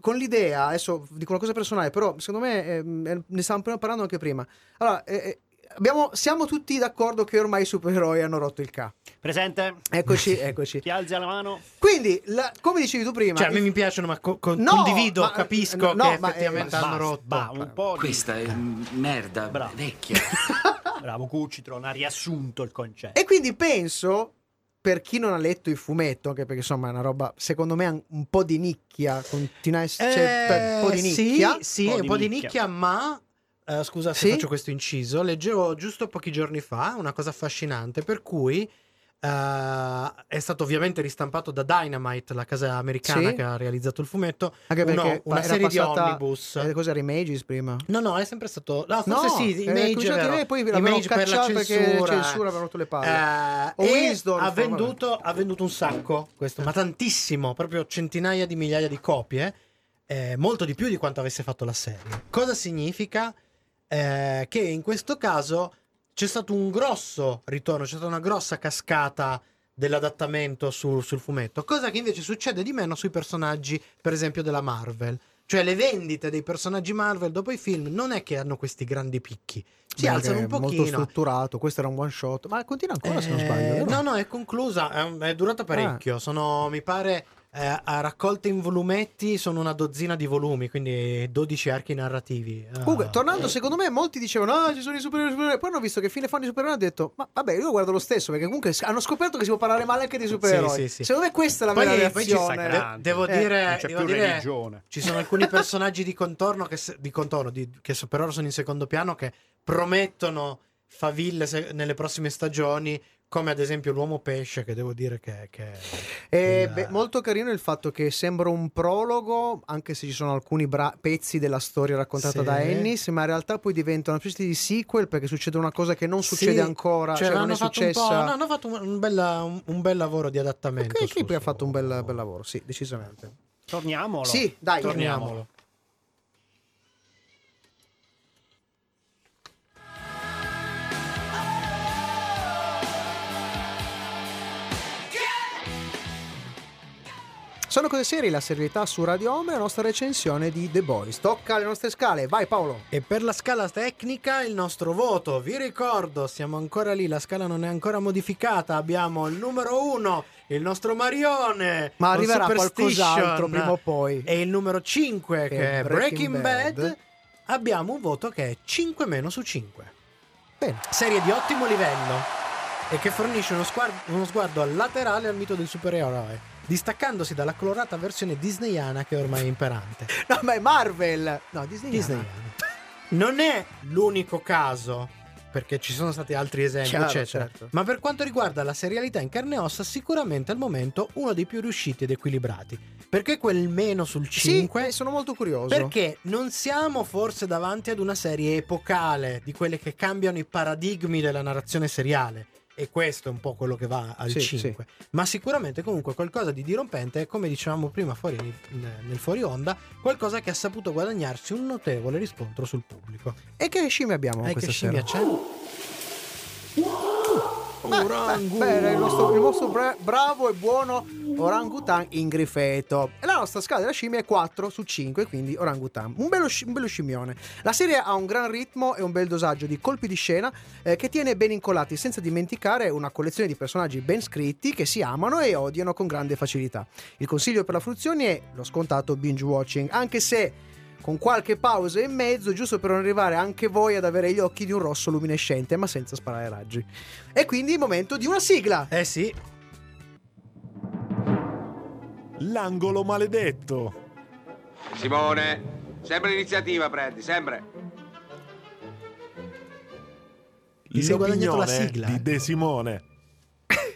con l'idea, adesso dico una cosa personale, però secondo me eh, ne stavamo parlando anche prima. Allora, eh, eh, abbiamo- siamo tutti d'accordo che ormai i supereroi hanno rotto il K. Presente? Eccoci, eccoci. Chi alza la mano? Quindi, la- come dicevi tu prima, Cioè, a me il- mi piacciono, ma co- co- No, condivido, ma- capisco no, che ma, eh, effettivamente Basta, hanno rotto. va, un po' di... Questa è merda Bravo. vecchia. Bravo Cucitron, ha riassunto il concetto. E quindi penso, per chi non ha letto il fumetto, anche perché insomma è una roba, secondo me, un po' di nicchia, continua a essere per- un po' di Eh, sì, nicchia. Sì, un po' di nicchia, ma eh, scusa se Sì? faccio questo inciso. Leggevo giusto pochi giorni fa una cosa affascinante, per cui eh, è stato ovviamente ristampato da Dynamite, la casa americana Sì. che ha realizzato il fumetto. Anche uno- perché una era serie passata- di omnibus. Eh, cos'era Images prima? No, no, è sempre stato. No, forse No, sì, eh, Image, cominciato vero. e poi Image per la censura. censura avevano rotto le palle. Eh, O e Wilsdorf, ha venduto, ha venduto un sacco questo, ma tantissimo, proprio centinaia di migliaia di copie, eh, molto di più di quanto avesse fatto la serie. Cosa significa? Eh, che in questo caso c'è stato un grosso ritorno, c'è stata una grossa cascata dell'adattamento sul, sul fumetto, cosa che invece succede di meno sui personaggi, per esempio, della Marvel. Cioè le vendite dei personaggi Marvel dopo i film non è che hanno questi grandi picchi, si Beh, alzano un è Molto pochino. strutturato, questo era un one shot, ma continua ancora se non Eh, sbaglio. vero? No, no, è conclusa, è, è durata parecchio. Sono, mi pare, eh, a raccolte in volumetti sono una dozzina di volumi, quindi 12 archi narrativi. Ah. Comunque, tornando, secondo me, molti dicevano: Ah, ci sono i supereroi, supereroi. Poi hanno visto che fine fanno i supereroi. Hanno detto: Ma vabbè, io lo guardo lo stesso. Perché comunque hanno scoperto che si può parlare male anche dei supereroi. Sì, sì, sì. Secondo me, questa è la Poi- vera poi reazione. de- devo Eh, dire, non c'è devo più dire, religione. ci sono alcuni personaggi di contorno che, se- di contorno, di- che per ora sono in secondo piano, che promettono faville se- nelle prossime stagioni, come ad esempio l'uomo pesce, che devo dire che... che E il- beh, molto carino il fatto che sembra un prologo, anche se ci sono alcuni bra- pezzi della storia raccontata Sì. da Ennis, ma in realtà poi diventa una specie di sequel perché succede una cosa che non Sì, succede ancora, cioè, non hanno è fatto un po'- successa. no, hanno fatto un, un bella- un- un bel lavoro di adattamento. Ok, su- Clip ha fatto un bel, bel lavoro, sì, decisamente. Torniamolo. Sì, dai, Torniamolo. Sono cose serie, la serietà su Radio Home e la nostra recensione di The Boys. Tocca le nostre scale, vai Paolo. E per la scala tecnica il nostro voto, vi ricordo, siamo ancora lì, la scala non è ancora modificata, abbiamo il numero 1, il nostro Marione, Ma arriverà qualcos'altro prima o poi. E il numero 5 che, è Breaking, Breaking Bad. Bad. abbiamo un voto che è 5 meno su 5. Bene. Serie di ottimo livello e che fornisce uno, sguardo, uno sguardo laterale al mito del supereroe, distaccandosi dalla colorata versione disneyana che è ormai imperante. No, ma è Marvel. No, Disney. Disneyana. Non è l'unico caso, perché ci sono stati altri esempi, Chiaro, eccetera. certo. Ma per quanto riguarda la serialità in carne e ossa, sicuramente al momento uno dei più riusciti ed equilibrati. Perché quel meno sul 5? Sì, eh, sono molto curioso. Perché non siamo forse davanti ad una serie epocale di quelle che cambiano i paradigmi della narrazione seriale. E questo è un po' quello che va al Sì, 5. Ma sicuramente comunque qualcosa di dirompente, come dicevamo prima fuori nel fuori onda, qualcosa che ha saputo guadagnarsi un notevole riscontro sul pubblico. E che scimmie abbiamo Eh, questa che scimmia sera? c'è? Orangu. Il nostro, il nostro bra- bravo e buono orangutan in grifeto. E la nostra scala della scimmia è 4 su 5, quindi orangutan. Un bello, sci- un bello scimmione. La serie ha un gran ritmo e un bel dosaggio di colpi di scena eh, che tiene ben incollati, senza dimenticare una collezione di personaggi ben scritti che si amano e odiano con grande facilità. Il consiglio per la fruzione è lo scontato binge watching, anche se con qualche pausa in mezzo, giusto per non arrivare anche voi ad avere gli occhi di un rosso luminescente, ma senza sparare raggi. E quindi il momento di una sigla. Eh sì. L'angolo maledetto. Simone, sempre l'iniziativa prendi, sempre. Ti sei guadagnato la sigla. di De Simone.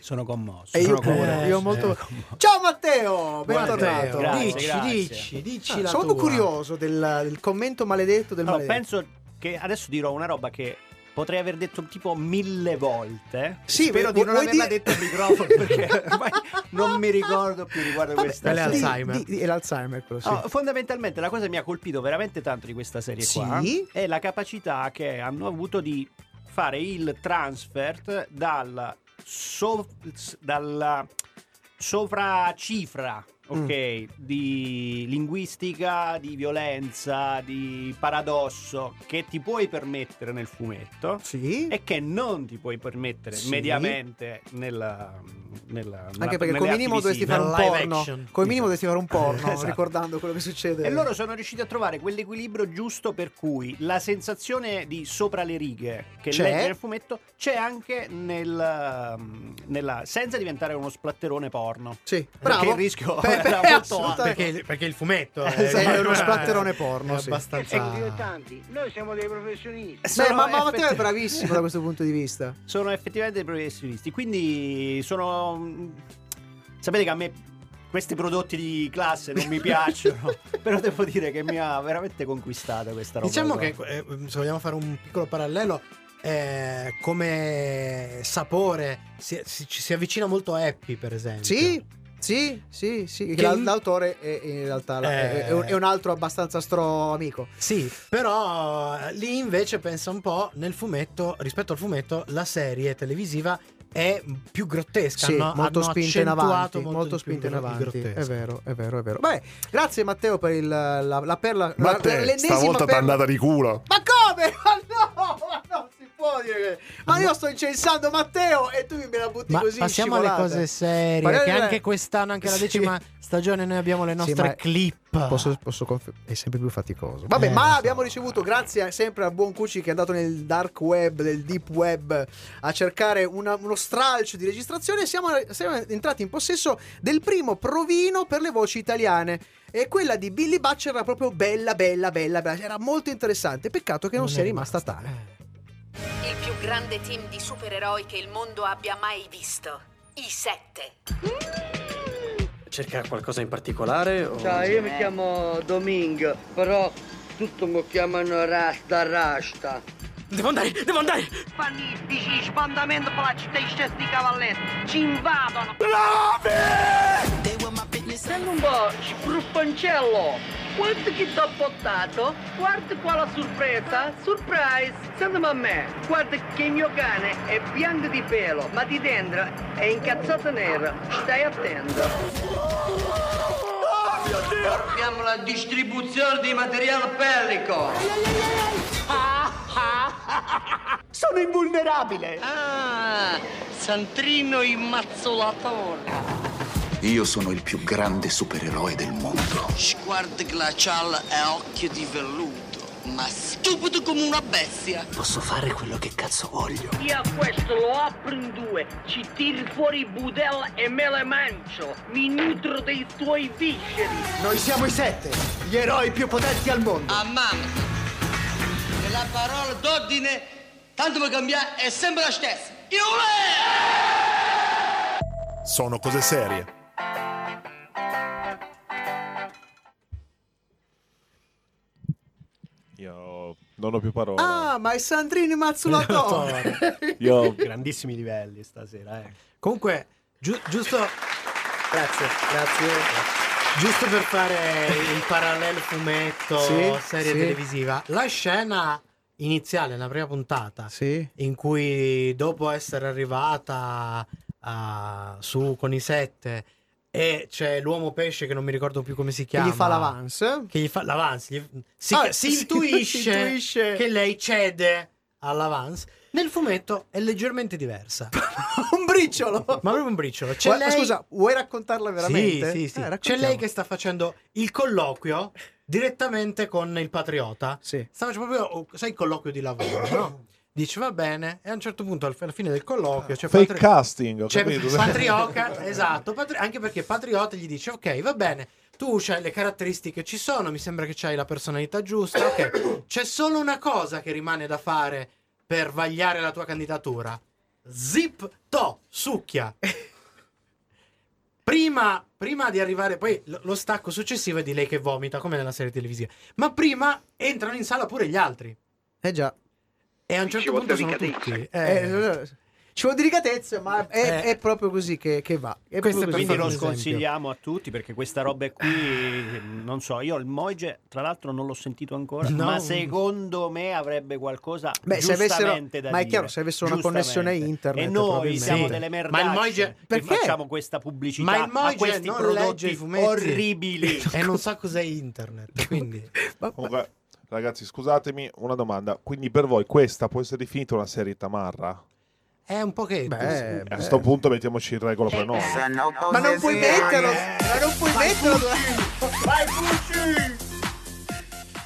Sono commosso. E io sono pure, commosso. io molto... Ciao Matteo, bentornato. Grazie, dici, grazie. dici, dici Ah, la sono tua. curioso del, del commento maledetto del Allora, maledetto. penso che adesso dirò una roba che potrei aver detto tipo mille volte. Sì, Spero di non averla dire- detto al microfono perché ormai non mi ricordo più riguardo Vabbè, questa serie. Alzheimer. Di- di- è l'Alzheimer quello, sì. No, fondamentalmente la cosa che mi ha colpito veramente tanto di questa serie Sì? qua è la capacità che hanno avuto di fare il transfer dal so- dalla sovracifra ok di linguistica di violenza di paradosso che ti puoi permettere nel fumetto Sì. e che non ti puoi permettere Sì. mediamente nella, nella Anche perché come minimo dovresti fare un porno. Come minimo dovresti fare un porno, Esatto. ricordando quello che succede. E loro sono riusciti a trovare quell'equilibrio giusto per cui la sensazione di sopra le righe che C'è? legge nel fumetto c'è anche nel, um, nella, senza diventare uno splatterone porno. Sì, Perché bravo. il rischio beh, molto. Perché, il- perché il fumetto è, Esatto, è uno è- splatterone porno, È sì. abbastanza. noi siamo dei professionisti. Beh, ma, ma Matteo è effetti- bravissimo da questo punto di vista. Sono effettivamente dei professionisti, quindi sono... mm, Sapete che a me questi prodotti di classe non mi piacciono, però devo dire che mi ha veramente conquistata questa roba. Diciamo qua. che eh, se vogliamo fare un piccolo parallelo, eh, come sapore si, si- ci si avvicina molto a Happy, per esempio. Sì, sì, sì, sì. Che L'autore è in realtà Eh. è, un, è un altro abbastanza stro amico. Sì, però eh, lì invece pensa un po' nel fumetto, rispetto al fumetto, la serie televisiva è più grottesca. Sì, hanno- molto spinta in avanti. molto, Molto spinta in avanti. È vero, è vero, è vero. Vabbè, grazie Matteo per il, la, la perla. Ma la- l'ennesima stavolta t'è perla- andata di culo. Ma come? Ma no, ma si può dire che... Ma io sto incensando Matteo e tu mi me la butti Ma così passiamo alle cose serie. Parliamo Che anche quest'anno, anche la Sì. decima stagione, noi abbiamo le Sì, nostre ma clip. Posso, posso confer- è sempre più faticoso. Vabbè, Eh, ma so. abbiamo ricevuto, grazie a- sempre al buon Cucci che è andato nel dark web, nel deep web, a cercare una- uno stralcio di registrazione. Siamo, siamo entrati in possesso del primo provino per le voci italiane. E quella di Billy Butcher era proprio bella, bella, bella, bella. Era molto interessante. Peccato che non, sia rimasta tale. Eh. Il più grande team di supereroi che il mondo abbia mai visto. I sette. Cerca qualcosa in particolare? O... Ciao, io mi chiamo Domingo, però tutti mi chiamano Rasta Rasta. Devo andare, devo andare! Panistici, spandamento per la città di cavalletti, ci invadono! Senti un po', spruffancello! Guarda chi t'ho portato! Guarda qua la sorpresa! Surprise! Sentimi a me! Guarda che il mio cane è bianco di pelo, ma di dentro è incazzato nero! Stai attento! Oh mio Dio! Abbiamo la distribuzione di materiale bellico! Sono invulnerabile! Ah, Santrino immazzolatore! Io sono il più grande supereroe del mondo. Sguardo glaciale e occhio di velluto, ma stupido come una bestia. Posso fare quello che cazzo voglio. Io a questo lo apro in due, ci tiri fuori i budella e me le mangio. Mi nutro dei tuoi visceri. Noi siamo i sette, gli eroi più potenti al mondo. A mamma. E la parola d'ordine, tanto per cambiare, è sempre la stessa. Io Sono cose serie. Io non ho più parole. Ah, ma è Sandrini Mazzulatore. Io grandissimi livelli stasera, eh. Comunque, giu- giusto, grazie, grazie. giusto per fare il parallelo fumetto, Sì, serie sì. televisiva, la scena iniziale, nella prima puntata, Sì. in cui dopo essere arrivata a- su con i sette e c'è l'uomo pesce che non mi ricordo più come si Che chiama gli fa l'avance. che gli fa l'avance gli- si, Ah, si si- intuisce, si intuisce. che lei cede all'avance nel fumetto è leggermente diversa un briciolo. ma proprio un briciolo c'è Guarda, lei Scusa, vuoi raccontarla veramente? sì, sì, sì. Eh, c'è lei che sta facendo il colloquio direttamente con il patriota Sì. sta facendo proprio sai il colloquio di lavoro no? dice va bene e a un certo punto al- alla fine del colloquio c'è Fake Patri- casting, c'è capito. Patriota, esatto, Patri- anche perché Patriota gli dice ok, va bene, tu c'hai le caratteristiche ci sono, mi sembra che c'hai la personalità giusta, ok, c'è solo una cosa che rimane da fare per vagliare la tua candidatura. Zip to, succhia. Prima, prima di arrivare, poi lo, lo stacco successivo è di lei che vomita, come nella serie televisiva. Ma prima entrano in sala pure gli altri. Eh già. E a un certo punto sono tutti. Eh, Eh, ci vuole delicatezza, ma è, Eh. è proprio così che, che va. È è. Quindi lo sconsigliamo a tutti perché questa roba qui, non so, io il Moige tra l'altro non l'ho sentito ancora, No. ma secondo me avrebbe qualcosa Beh, se avessero, giustamente da ma è dire. chiaro, se avessero una connessione internet. E noi siamo Sì. delle Ma il merdacce Moige- che Perché? facciamo questa pubblicità Ma il a Moige questi non legge prodotti i fumetti orribili. e non sa cos'è internet, quindi Comunque, ragazzi, scusatemi, una domanda. Quindi per voi questa può essere definita una serie tamarra? è un pochetto. Beh, A questo punto mettiamoci in regola per noi. Ma non puoi metterlo, ma non puoi metterlo.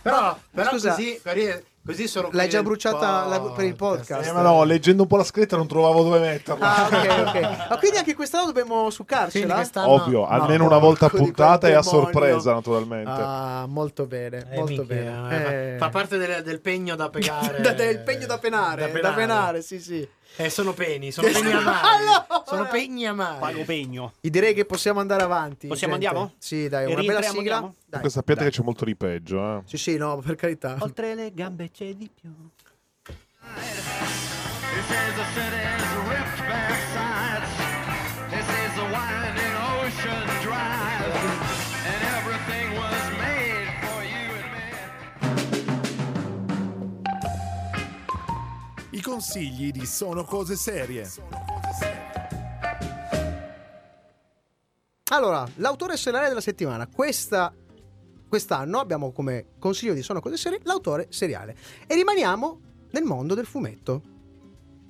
Però, però Scusa. così, così, così sono L'hai già bruciata la- per il podcast. Eh, ma no, leggendo un po' la scritta non trovavo dove metterla. Ah, ok, ok. Ma quindi anche quest'anno dobbiamo succarcela? quest'anno- Ovvio, almeno una volta a puntata e a sorpresa, naturalmente. Ah, molto bene, Eh, molto bene. eh, Eh. Fa, fa parte del, del pegno da pegare. Da- del pegno da penare, da penare, sì, sì. Eh, sono peni, sono peni amari. Allora! Sono pegni amari. Pago pegno. Io direi che possiamo andare avanti. Possiamo gente. andiamo? Sì, dai, una bella sigla. Dai, sappiate dai. che c'è molto di peggio, eh. Sì, sì, no, per carità. Oltre le gambe c'è di più. This is I consigli di Sono Cose Serie. Allora, l'autore seriale della settimana. Questa, quest'anno abbiamo come consiglio di Sono Cose Serie l'autore seriale. E rimaniamo nel mondo del fumetto.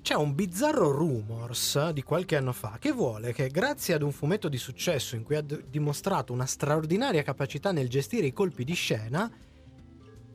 C'è un bizzarro rumors di qualche anno fa che vuole che grazie ad un fumetto di successo in cui ha d- dimostrato una straordinaria capacità nel gestire i colpi di scena,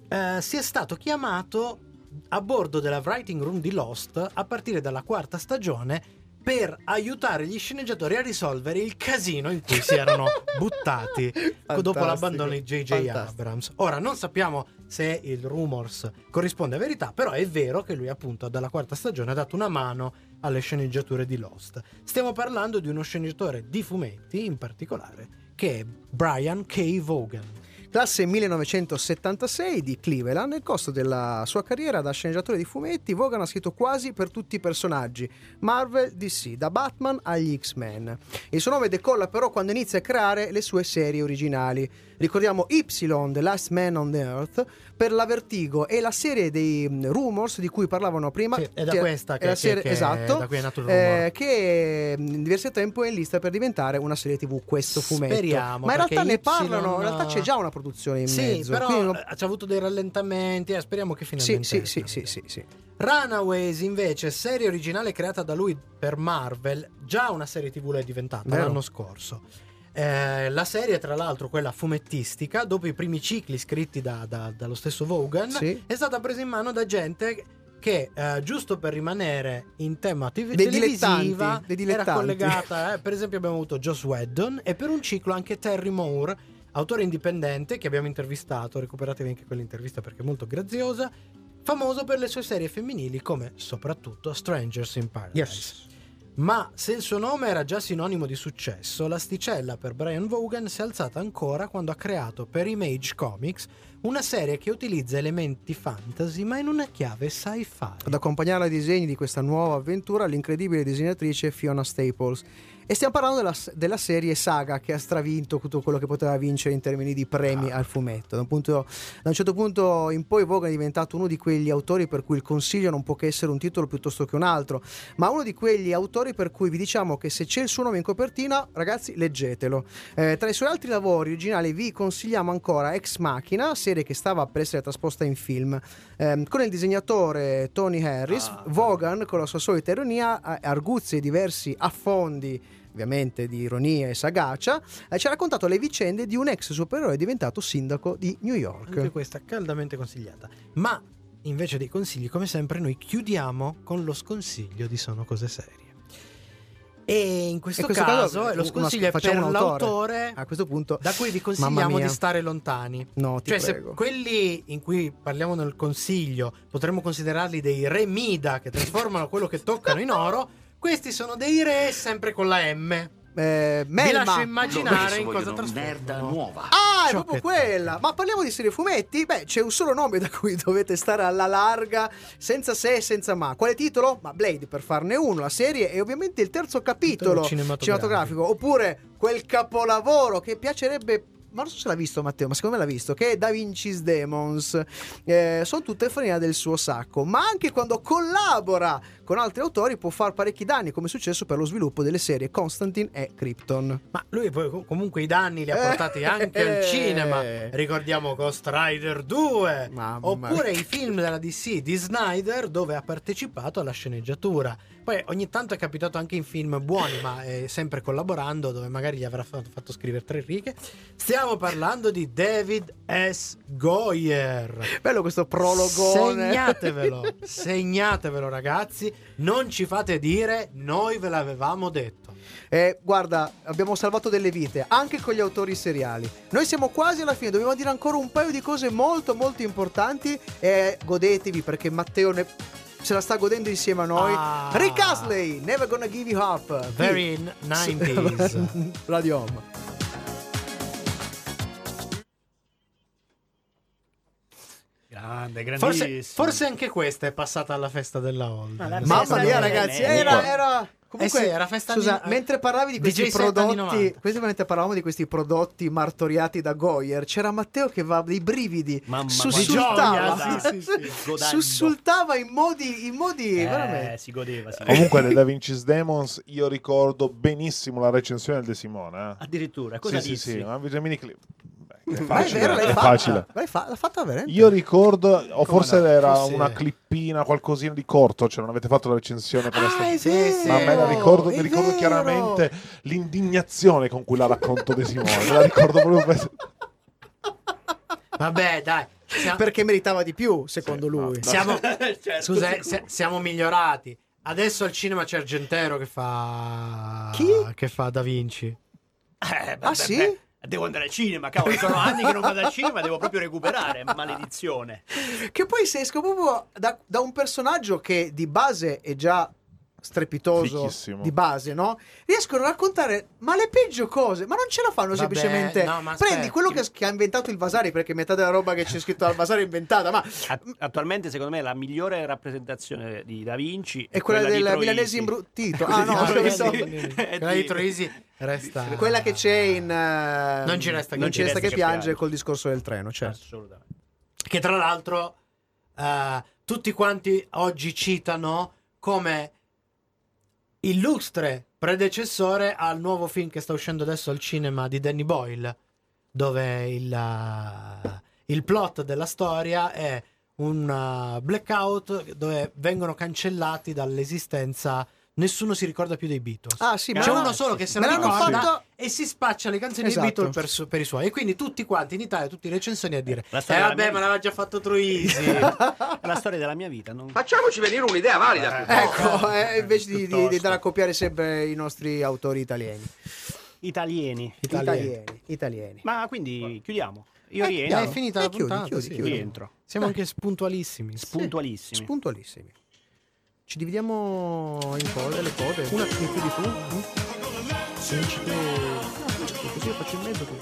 eh, sia stato chiamato a bordo della writing room di Lost a partire dalla quarta stagione per aiutare gli sceneggiatori a risolvere il casino in cui si erano buttati dopo l'abbandono di J.J. Abrams. Ora non sappiamo se il rumors corrisponde a verità, però è vero che lui appunto dalla quarta stagione ha dato una mano alle sceneggiature di Lost. Stiamo parlando di uno sceneggiatore di fumetti in particolare che è Brian K. Vaughan. Classe 1976 di Cleveland, nel corso della sua carriera da sceneggiatore di fumetti, Vaughan ha scritto quasi per tutti i personaggi, Marvel, DC, da Batman agli X-Men. Il suo nome decolla però quando inizia a creare le sue serie originali. Ricordiamo Y, The Last Man on Earth, per la Vertigo e la serie dei mm, Rumors di cui parlavano prima. Sì, è da che- questa è che- la che- serie- che- esatto, da cui è nato il eh, rumor. che mm, in diverso tempo è in lista per diventare una serie TV questo fumetto. Speriamo, Ma in realtà perché ne Y- parlano, in realtà c'è già una produzione in Sì, mezzo. però quindi non- eh, c'ha avuto dei rallentamenti, eh, speriamo che Sì, finalmente sì, sì, esca. sì, sì, sì. Runaways invece, serie originale creata da lui per Marvel, già una serie TV l'è diventata Vero. l'anno scorso. Eh, la serie, tra l'altro, quella fumettistica, dopo i primi cicli scritti da- da- dallo stesso Vaughan, Sì. è stata presa in mano da gente che, eh, giusto per rimanere in tema TV Dei televisiva, dilettanti, era collegata. eh, per esempio, abbiamo avuto Joss Whedon e per un ciclo anche Terry Moore, autore indipendente che abbiamo intervistato. Recuperatevi anche quell'intervista perché è molto graziosa. Famoso per le sue serie femminili, come soprattutto Strangers in Paradise. Ma se il suo nome era già sinonimo di successo, l'asticella per Brian Vaughan si è alzata ancora quando ha creato per Image Comics una serie che utilizza elementi fantasy ma in una chiave sci-fi. Ad accompagnare ai disegni di questa nuova avventura l'incredibile disegnatrice Fiona Staples. E stiamo parlando della, della serie Saga che ha stravinto tutto quello che poteva vincere in termini di premi al fumetto. Da un, punto- da un certo punto in poi Vogan è diventato uno di quegli autori per cui il consiglio non può che essere un titolo piuttosto che un altro, ma uno di quegli autori per cui vi diciamo che se c'è il suo nome in copertina, ragazzi, leggetelo. Eh, tra i suoi altri lavori originali vi consigliamo ancora Ex Machina, serie che stava per essere trasposta in film, ehm, con il disegnatore Tony Harris, Vaughan con la sua solita ironia, arguzie e diversi affondi ovviamente di ironia e sagacia, eh, ci ha raccontato le vicende di un ex supereroe diventato sindaco di New York. Anche questa caldamente consigliata. Ma invece dei consigli, come sempre, noi chiudiamo con lo sconsiglio di Sono cose serie. E in questo, In questo caso, caso, eh, lo una- sconsiglio è per l'autore A questo punto, da cui vi consigliamo di stare lontani. No, ti Cioè, se prego. quelli in cui parliamo nel consiglio potremmo considerarli dei re Mida che trasformano quello che toccano in oro, questi sono dei re sempre con la M. Eh, Vi Melma. lascio immaginare in cosa merda nuova. Ah, è proprio quella. Ma parliamo di serie fumetti? Beh, c'è un solo nome da cui dovete stare alla larga, senza se e senza ma. Quale titolo? Ma Blade, per farne uno, la serie e ovviamente il terzo capitolo cinematografico. cinematografico. Oppure quel capolavoro che piacerebbe. Ma non so se l'ha visto Matteo, ma secondo me l'ha visto, che è Da Vinci's Demons. Eh, sono tutte farina del suo sacco, ma anche quando collabora con altri autori può far parecchi danni, come è successo per lo sviluppo delle serie Constantine e Krypton. Ma lui poi com- comunque i danni li ha Eh, portati anche al eh. cinema. Ricordiamo Ghost Rider 2. Mamma Oppure mia. i film della DC di Snyder dove ha partecipato alla sceneggiatura. Poi ogni tanto è capitato anche in film buoni, ma eh, sempre collaborando, dove magari gli avrà fatto, fatto scrivere tre righe. Stiamo parlando di David S. Goyer. Bello questo prologone. Segnatevelo, segnatevelo ragazzi. Non ci fate dire, noi ve l'avevamo detto. Eh, guarda, abbiamo salvato delle vite anche con gli autori seriali. Noi siamo quasi alla fine, dobbiamo dire ancora un paio di cose molto molto importanti e godetevi perché Matteo ne- se la sta godendo insieme a noi. Ah. Rick Astley, Never Gonna Give You Up. Very Qui. 90s. Radio Home. Grande, Forse, grandissimo. forse anche questa è passata alla festa della la Mamma mia, ragazzi, era, era comunque Eh sì, era festa Scusa, anni- mentre parlavi di questi DJ prodotti, 90. questi mentre parlavamo di questi prodotti martoriati da Goyer, c'era Matteo che va dei brividi, Mamma, sussultava, sì, sì, sussultava in modi, in modi Eh, veramente. si godeva, si Comunque, nel Da Vinci's Demons, io ricordo benissimo la recensione del De Simone. eh. Addirittura, cosa sì, dissi? sì, sì, ma invece miniclip. È Ma è facile, vero, l'hai è fatta? facile. L'hai, fa- l'ha fatta veramente? Io ricordo, o forse no? era Forse- una clippina, qualcosina di corto, cioè non avete fatto la recensione con la Ah, è vero, Ma me la ricordo, è mi ricordo vero. chiaramente l'indignazione con cui la racconto De Simone. Me la ricordo proprio per... Vabbè, dai. Siamo, Perché meritava di più, secondo lui. siamo- Certo, scusa, eh, si- siamo migliorati. Adesso al cinema c'è Argentero che fa. Chi? Che fa Da Vinci. Eh, beh, Ah, beh, sì? beh, devo andare al cinema, cavolo, sono anni che non vado al cinema, devo proprio recuperare, maledizione. Che poi se esco proprio da, da un personaggio che di base è già strepitoso Fichissimo. di base, no? Riescono a raccontare ma le peggio cose, ma non ce la fanno Vabbè, semplicemente. no, ma Prendi aspetta. quello che, che ha inventato il Vasari, perché metà della roba che c'è scritto al Vasari è inventata, ma At- attualmente, secondo me, la migliore rappresentazione di Da Vinci è quella, di del milanese imbruttito. Ah, no, Quella di- Quella di Troisi resta. quella che c'è in eh, Non ci resta che non ci resta che piange. piange col discorso del treno, certo. Assolutamente. Che tra l'altro eh, tutti quanti oggi citano come illustre predecessore al nuovo film che sta uscendo adesso al cinema di Danny Boyle, dove il, eh, il plot della storia è un eh, blackout dove vengono cancellati dall'esistenza. Nessuno si ricorda più dei Beatles. Ah, sì, C'è me uno solo che se l'hanno ricorda fatto- e si spaccia le canzoni Esatto. dei Beatles per, su- per i suoi. E quindi tutti quanti in Italia, tutti i recensori a dire: La Eh storia della vabbè, mia ma l'aveva già fatto Troisi. La storia della mia vita. Non... Facciamoci venire un'idea valida. Ecco, eh, invece di, di, di andare a copiare sempre i nostri autori italiani. Italieni. Italiani. Italiani. Ma quindi chiudiamo. Io Eh, rientro. è finita Eh, la chiudi, puntata. chiudi, sì. chiudi. Rientro. Siamo anche spuntualissimi. Puntualissimi. Spuntualissimi. Ci dividiamo in code, le code. Una tu? Mm? Cominci tu. No, cominci tu, così io faccio in mezzo tu.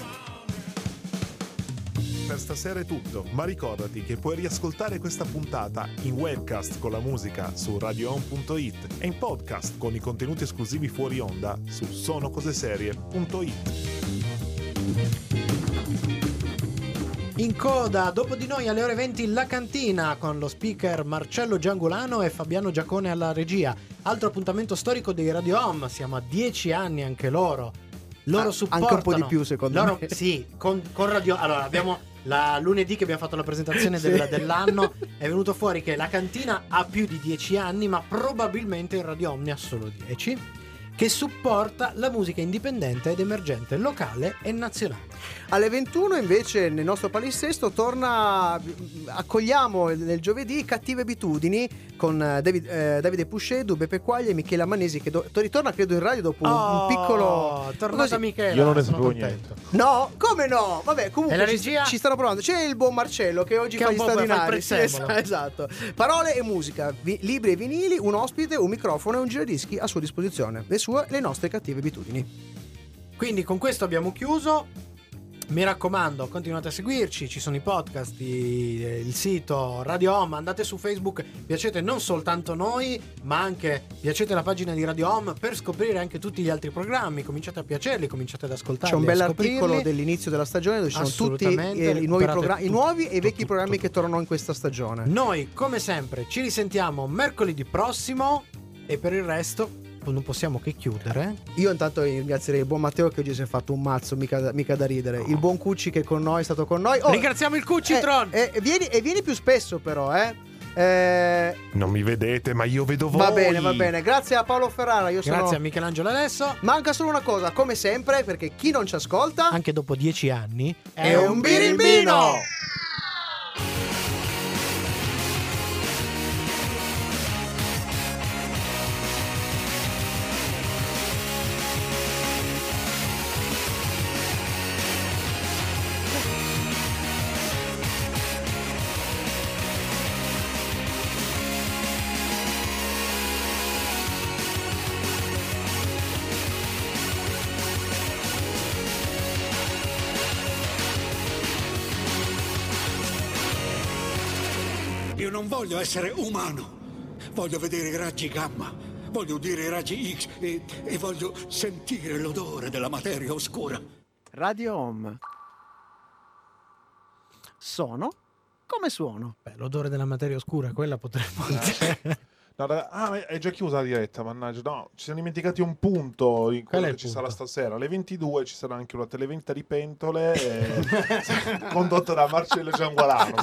Per stasera è tutto, ma ricordati che puoi riascoltare questa puntata in webcast con la musica su radioon.it e in podcast con i contenuti esclusivi fuori onda su sonocoseserie.it. In coda, dopo di noi alle ore 20 La Cantina con lo speaker Marcello Giangolano e Fabiano Giacone alla regia. Altro appuntamento storico dei Radio Home, siamo a 10 anni anche loro. Loro Ah, supportano. anche un po' di più, secondo Loro- me. Sì, con, con Radio Allora, abbiamo la lunedì che abbiamo fatto la presentazione Sì. del- dell'anno è venuto fuori che la cantina ha più di 10 anni, ma probabilmente il Radio Home ne ha solo 10. Che supporta la musica indipendente ed emergente locale e nazionale. Alle 21 invece nel nostro palinsesto torna, accogliamo nel giovedì Cattive Abitudini con eh, David, eh, Davide Puscedu, Beppe Quaglia e Michele Ammanesi che do- ritorna credo in radio dopo un- Oh, un piccolo... tornata così. Michele. Io non ne sono sapevo contento. No, come no? Vabbè, comunque la ci-? Ci, stanno provando. C'è il buon Marcello che oggi Che fa gli straordinari. Sì, esatto. Parole e musica, vi- libri e vinili, un ospite, un microfono e un giradischi a sua disposizione. Le sue, le nostre cattive abitudini. Quindi con questo abbiamo chiuso. Mi raccomando, continuate a seguirci, ci sono i podcast, i- il sito Radio Home, andate su Facebook, piacete non soltanto noi, ma anche piacete la pagina di Radio Home per scoprire anche tutti gli altri programmi, cominciate a piacerli, cominciate ad ascoltarli. C'è un bell'articolo dell'inizio della stagione dove ci sono tutti eh, i, nuovi programmi, i tutto, nuovi e i tutto, vecchi tutto, programmi che tornano in questa stagione. Noi, come sempre, ci risentiamo mercoledì prossimo e per il resto non possiamo che chiudere. Io intanto ringrazierei il buon Matteo che oggi si è fatto un mazzo, mica da, mica da ridere. Il buon Cucci che è con noi è stato con noi. Oh, Ringraziamo il Cucitron! eh, eh, vieni, e vieni più spesso però, eh. Eh, Non mi vedete, ma io vedo voi. va bene, va bene. Grazie a Paolo Ferrara. Io sono... Grazie a Michelangelo Alesso. Manca solo una cosa, come sempre, perché chi non ci ascolta Anche dopo dieci anni è un birimbino. Io voglio essere umano. Voglio vedere i raggi gamma. Voglio udire i raggi X e, e voglio sentire l'odore della materia oscura. Radio Home. Sono come suono. Beh, l'odore della materia oscura, quella potremmo dire. No, raga- ah, è già chiusa la diretta, mannaggia. No, ci siamo dimenticati un punto in quello che ci punto? sarà stasera. Alle 22 ci sarà anche una televendita di pentole eh, condotta da Marcello Giangualano.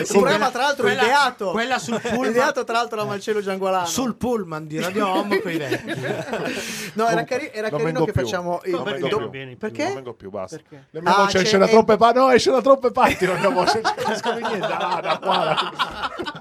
Il programma tra l'altro quella- ideato. quella sul pullman- Ideato tra l'altro da Marcello Giangualano. Sul pullman di Radio Home con i vecchi. No, era, cari- era carino vengo che più. facciamo il Non vengo do- più. Perché? Non vengo più, basta. Perché? Le mie voci Ah, esce c'è- da troppe parti. No, esce da troppe parti. Non niente. Da, da qua.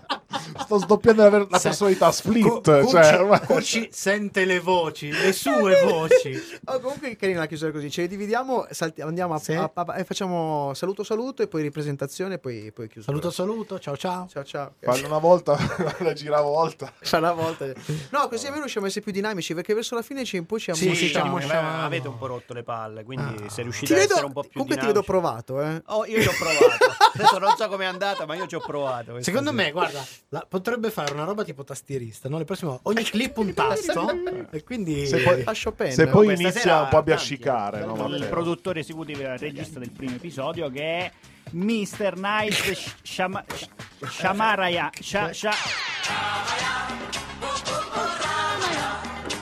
Sto sdoppiando la, ver- la personalità split. Cu- cioè, Cucci, sente le voci, le sue voci. Oh, comunque è carina la chiusura così. Ce li dividiamo, salti- andiamo a, Sì. a- a- e facciamo saluto saluto e poi ripresentazione e poi, poi chiusura. Saluto saluto, ciao ciao. Ciao ciao. Fallo una volta, la gira una volta. Fa una volta. No, così almeno riusciamo a essere più dinamici perché verso la fine ci, ci Sì, ammosciamo. sì, ci. Eh, avete un po' rotto le palle, quindi se riuscite Ti a vedo, essere un po' più comunque ti dinamici. vedo provato, eh. Oh, io ci ho provato. Adesso non so com'è andata, ma io ci ho provato. Secondo sera. me, guarda, la- potrebbe fare una roba tipo tastierista, no? Le prossime ogni clip un tasto e quindi Se poi, A Chopin. se poi Questa inizia un po' a biascicare, no, il Matteo? produttore esecutivo e regista del primo episodio che è Mr. Nice Sh- Shama- Sh- Shamaraya Sha- Sha-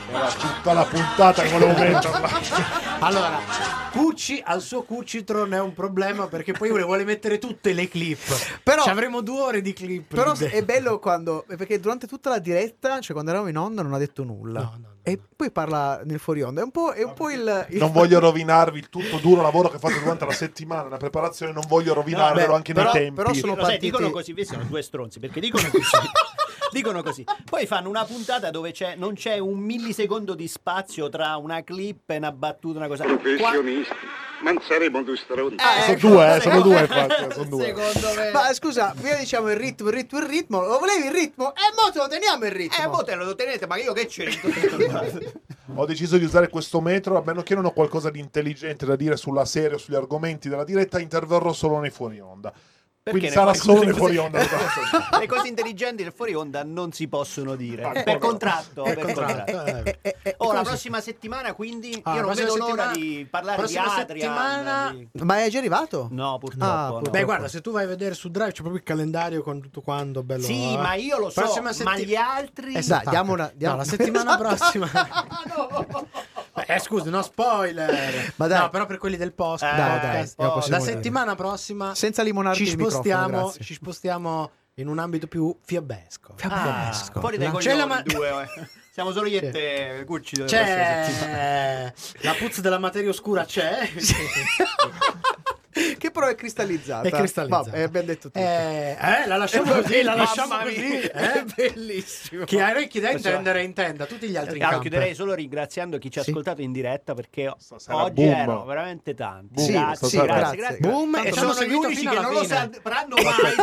Era tutta la puntata che volevo metterla. Allora, Cucci al suo Cucitron è un problema perché poi le vuole mettere tutte le clip. Però- Ci avremo due ore di clip. Però è bello quando. Perché durante tutta la diretta, cioè quando eravamo in onda, non ha detto nulla. No, no, no. E poi parla nel fuori onda. È un po', è un po il, il- Non voglio rovinarvi il tutto duro lavoro che fate durante la settimana, la preparazione, non voglio rovinarvelo beh, anche però- nei tempi. però sono Lo sai, partiti- dicono così, questi sono due stronzi, perché dicono così. dicono così. Poi fanno una puntata dove c'è, non c'è un millisecondo di spazio tra una clip e una battuta, una cosa. Qua- Professionisti. Ma non saremo due stronzi. sono due, eh, sono due, infatti, sono due. Secondo me. Ma scusa, prima diciamo il ritmo, il ritmo, il ritmo. Lo volevi il ritmo? E mo te lo teniamo il ritmo. Eh, mo te lo tenete, ma io che c'entro? ho deciso di usare questo metro, a meno che non ho qualcosa di intelligente da dire sulla serie o sugli argomenti della diretta, interverrò solo nei fuori onda. Quindi ne sarà solo nei fuori onda. Le cose intelligenti del fuori onda non si possono dire. Ah, per no? contratto. Per per contratto, contratto. eh. Oh, la come si- prossima settimana, quindi, Ah, io non vedo l'ora di parlare di Adrian. settimana- di- Ma è già arrivato? No, purtroppo. Ah, no. purtroppo. Beh, guarda, se tu vai a vedere su Drive c'è proprio il calendario con tutto quanto bello. Sì, eh. ma io lo so, Prossima ma gli altri... Eh, sì, diamo una- diamo- No, la settimana Esatto. prossima. Eh, scusi, no spoiler. Ma dai. No, però per quelli del post. Eh, Dai, dai, la la dire. settimana prossima Senza limonarti ci spostiamo, ci spostiamo in un ambito più fiabesco. Ah, fuori dai No? coglioni C'è la ma- due, eh. Siamo solo io e te, Gucci. C'è la puzza della materia oscura c'è. che però è cristallizzata. È cristallizzata. Vabbè, abbiamo detto tutto. Eh, eh, la lasciamo così, la lasciamo così. Eh? Bellissimo. Chi ha orecchi da intendere intenda, tutti gli altri in campo. chiuderei solo ringraziando chi ci ha Sì. ascoltato in diretta perché Stasera oggi boom. erano veramente tanti. Boom, Sì, grazie, sì, grazie, grazie. grazie. Boom, e e sono gli unici fino che non lo sapranno mai.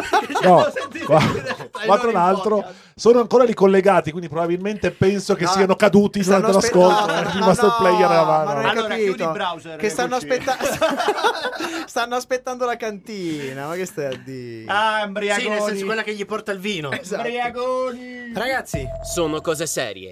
No, ai ma loro tra l'altro sono ancora ricollegati, quindi probabilmente penso che No, siano caduti stanno durante l'ascolto. eh, il ma master player era hai Allora, chiudi il browser, Che stanno, Gucci. stanno aspettando la cantina. Ma che stai a dire? Ah, Sì, embriagoni. nel senso quella che gli porta il vino. Esatto. Embriagoni. Ragazzi, Sono cose serie.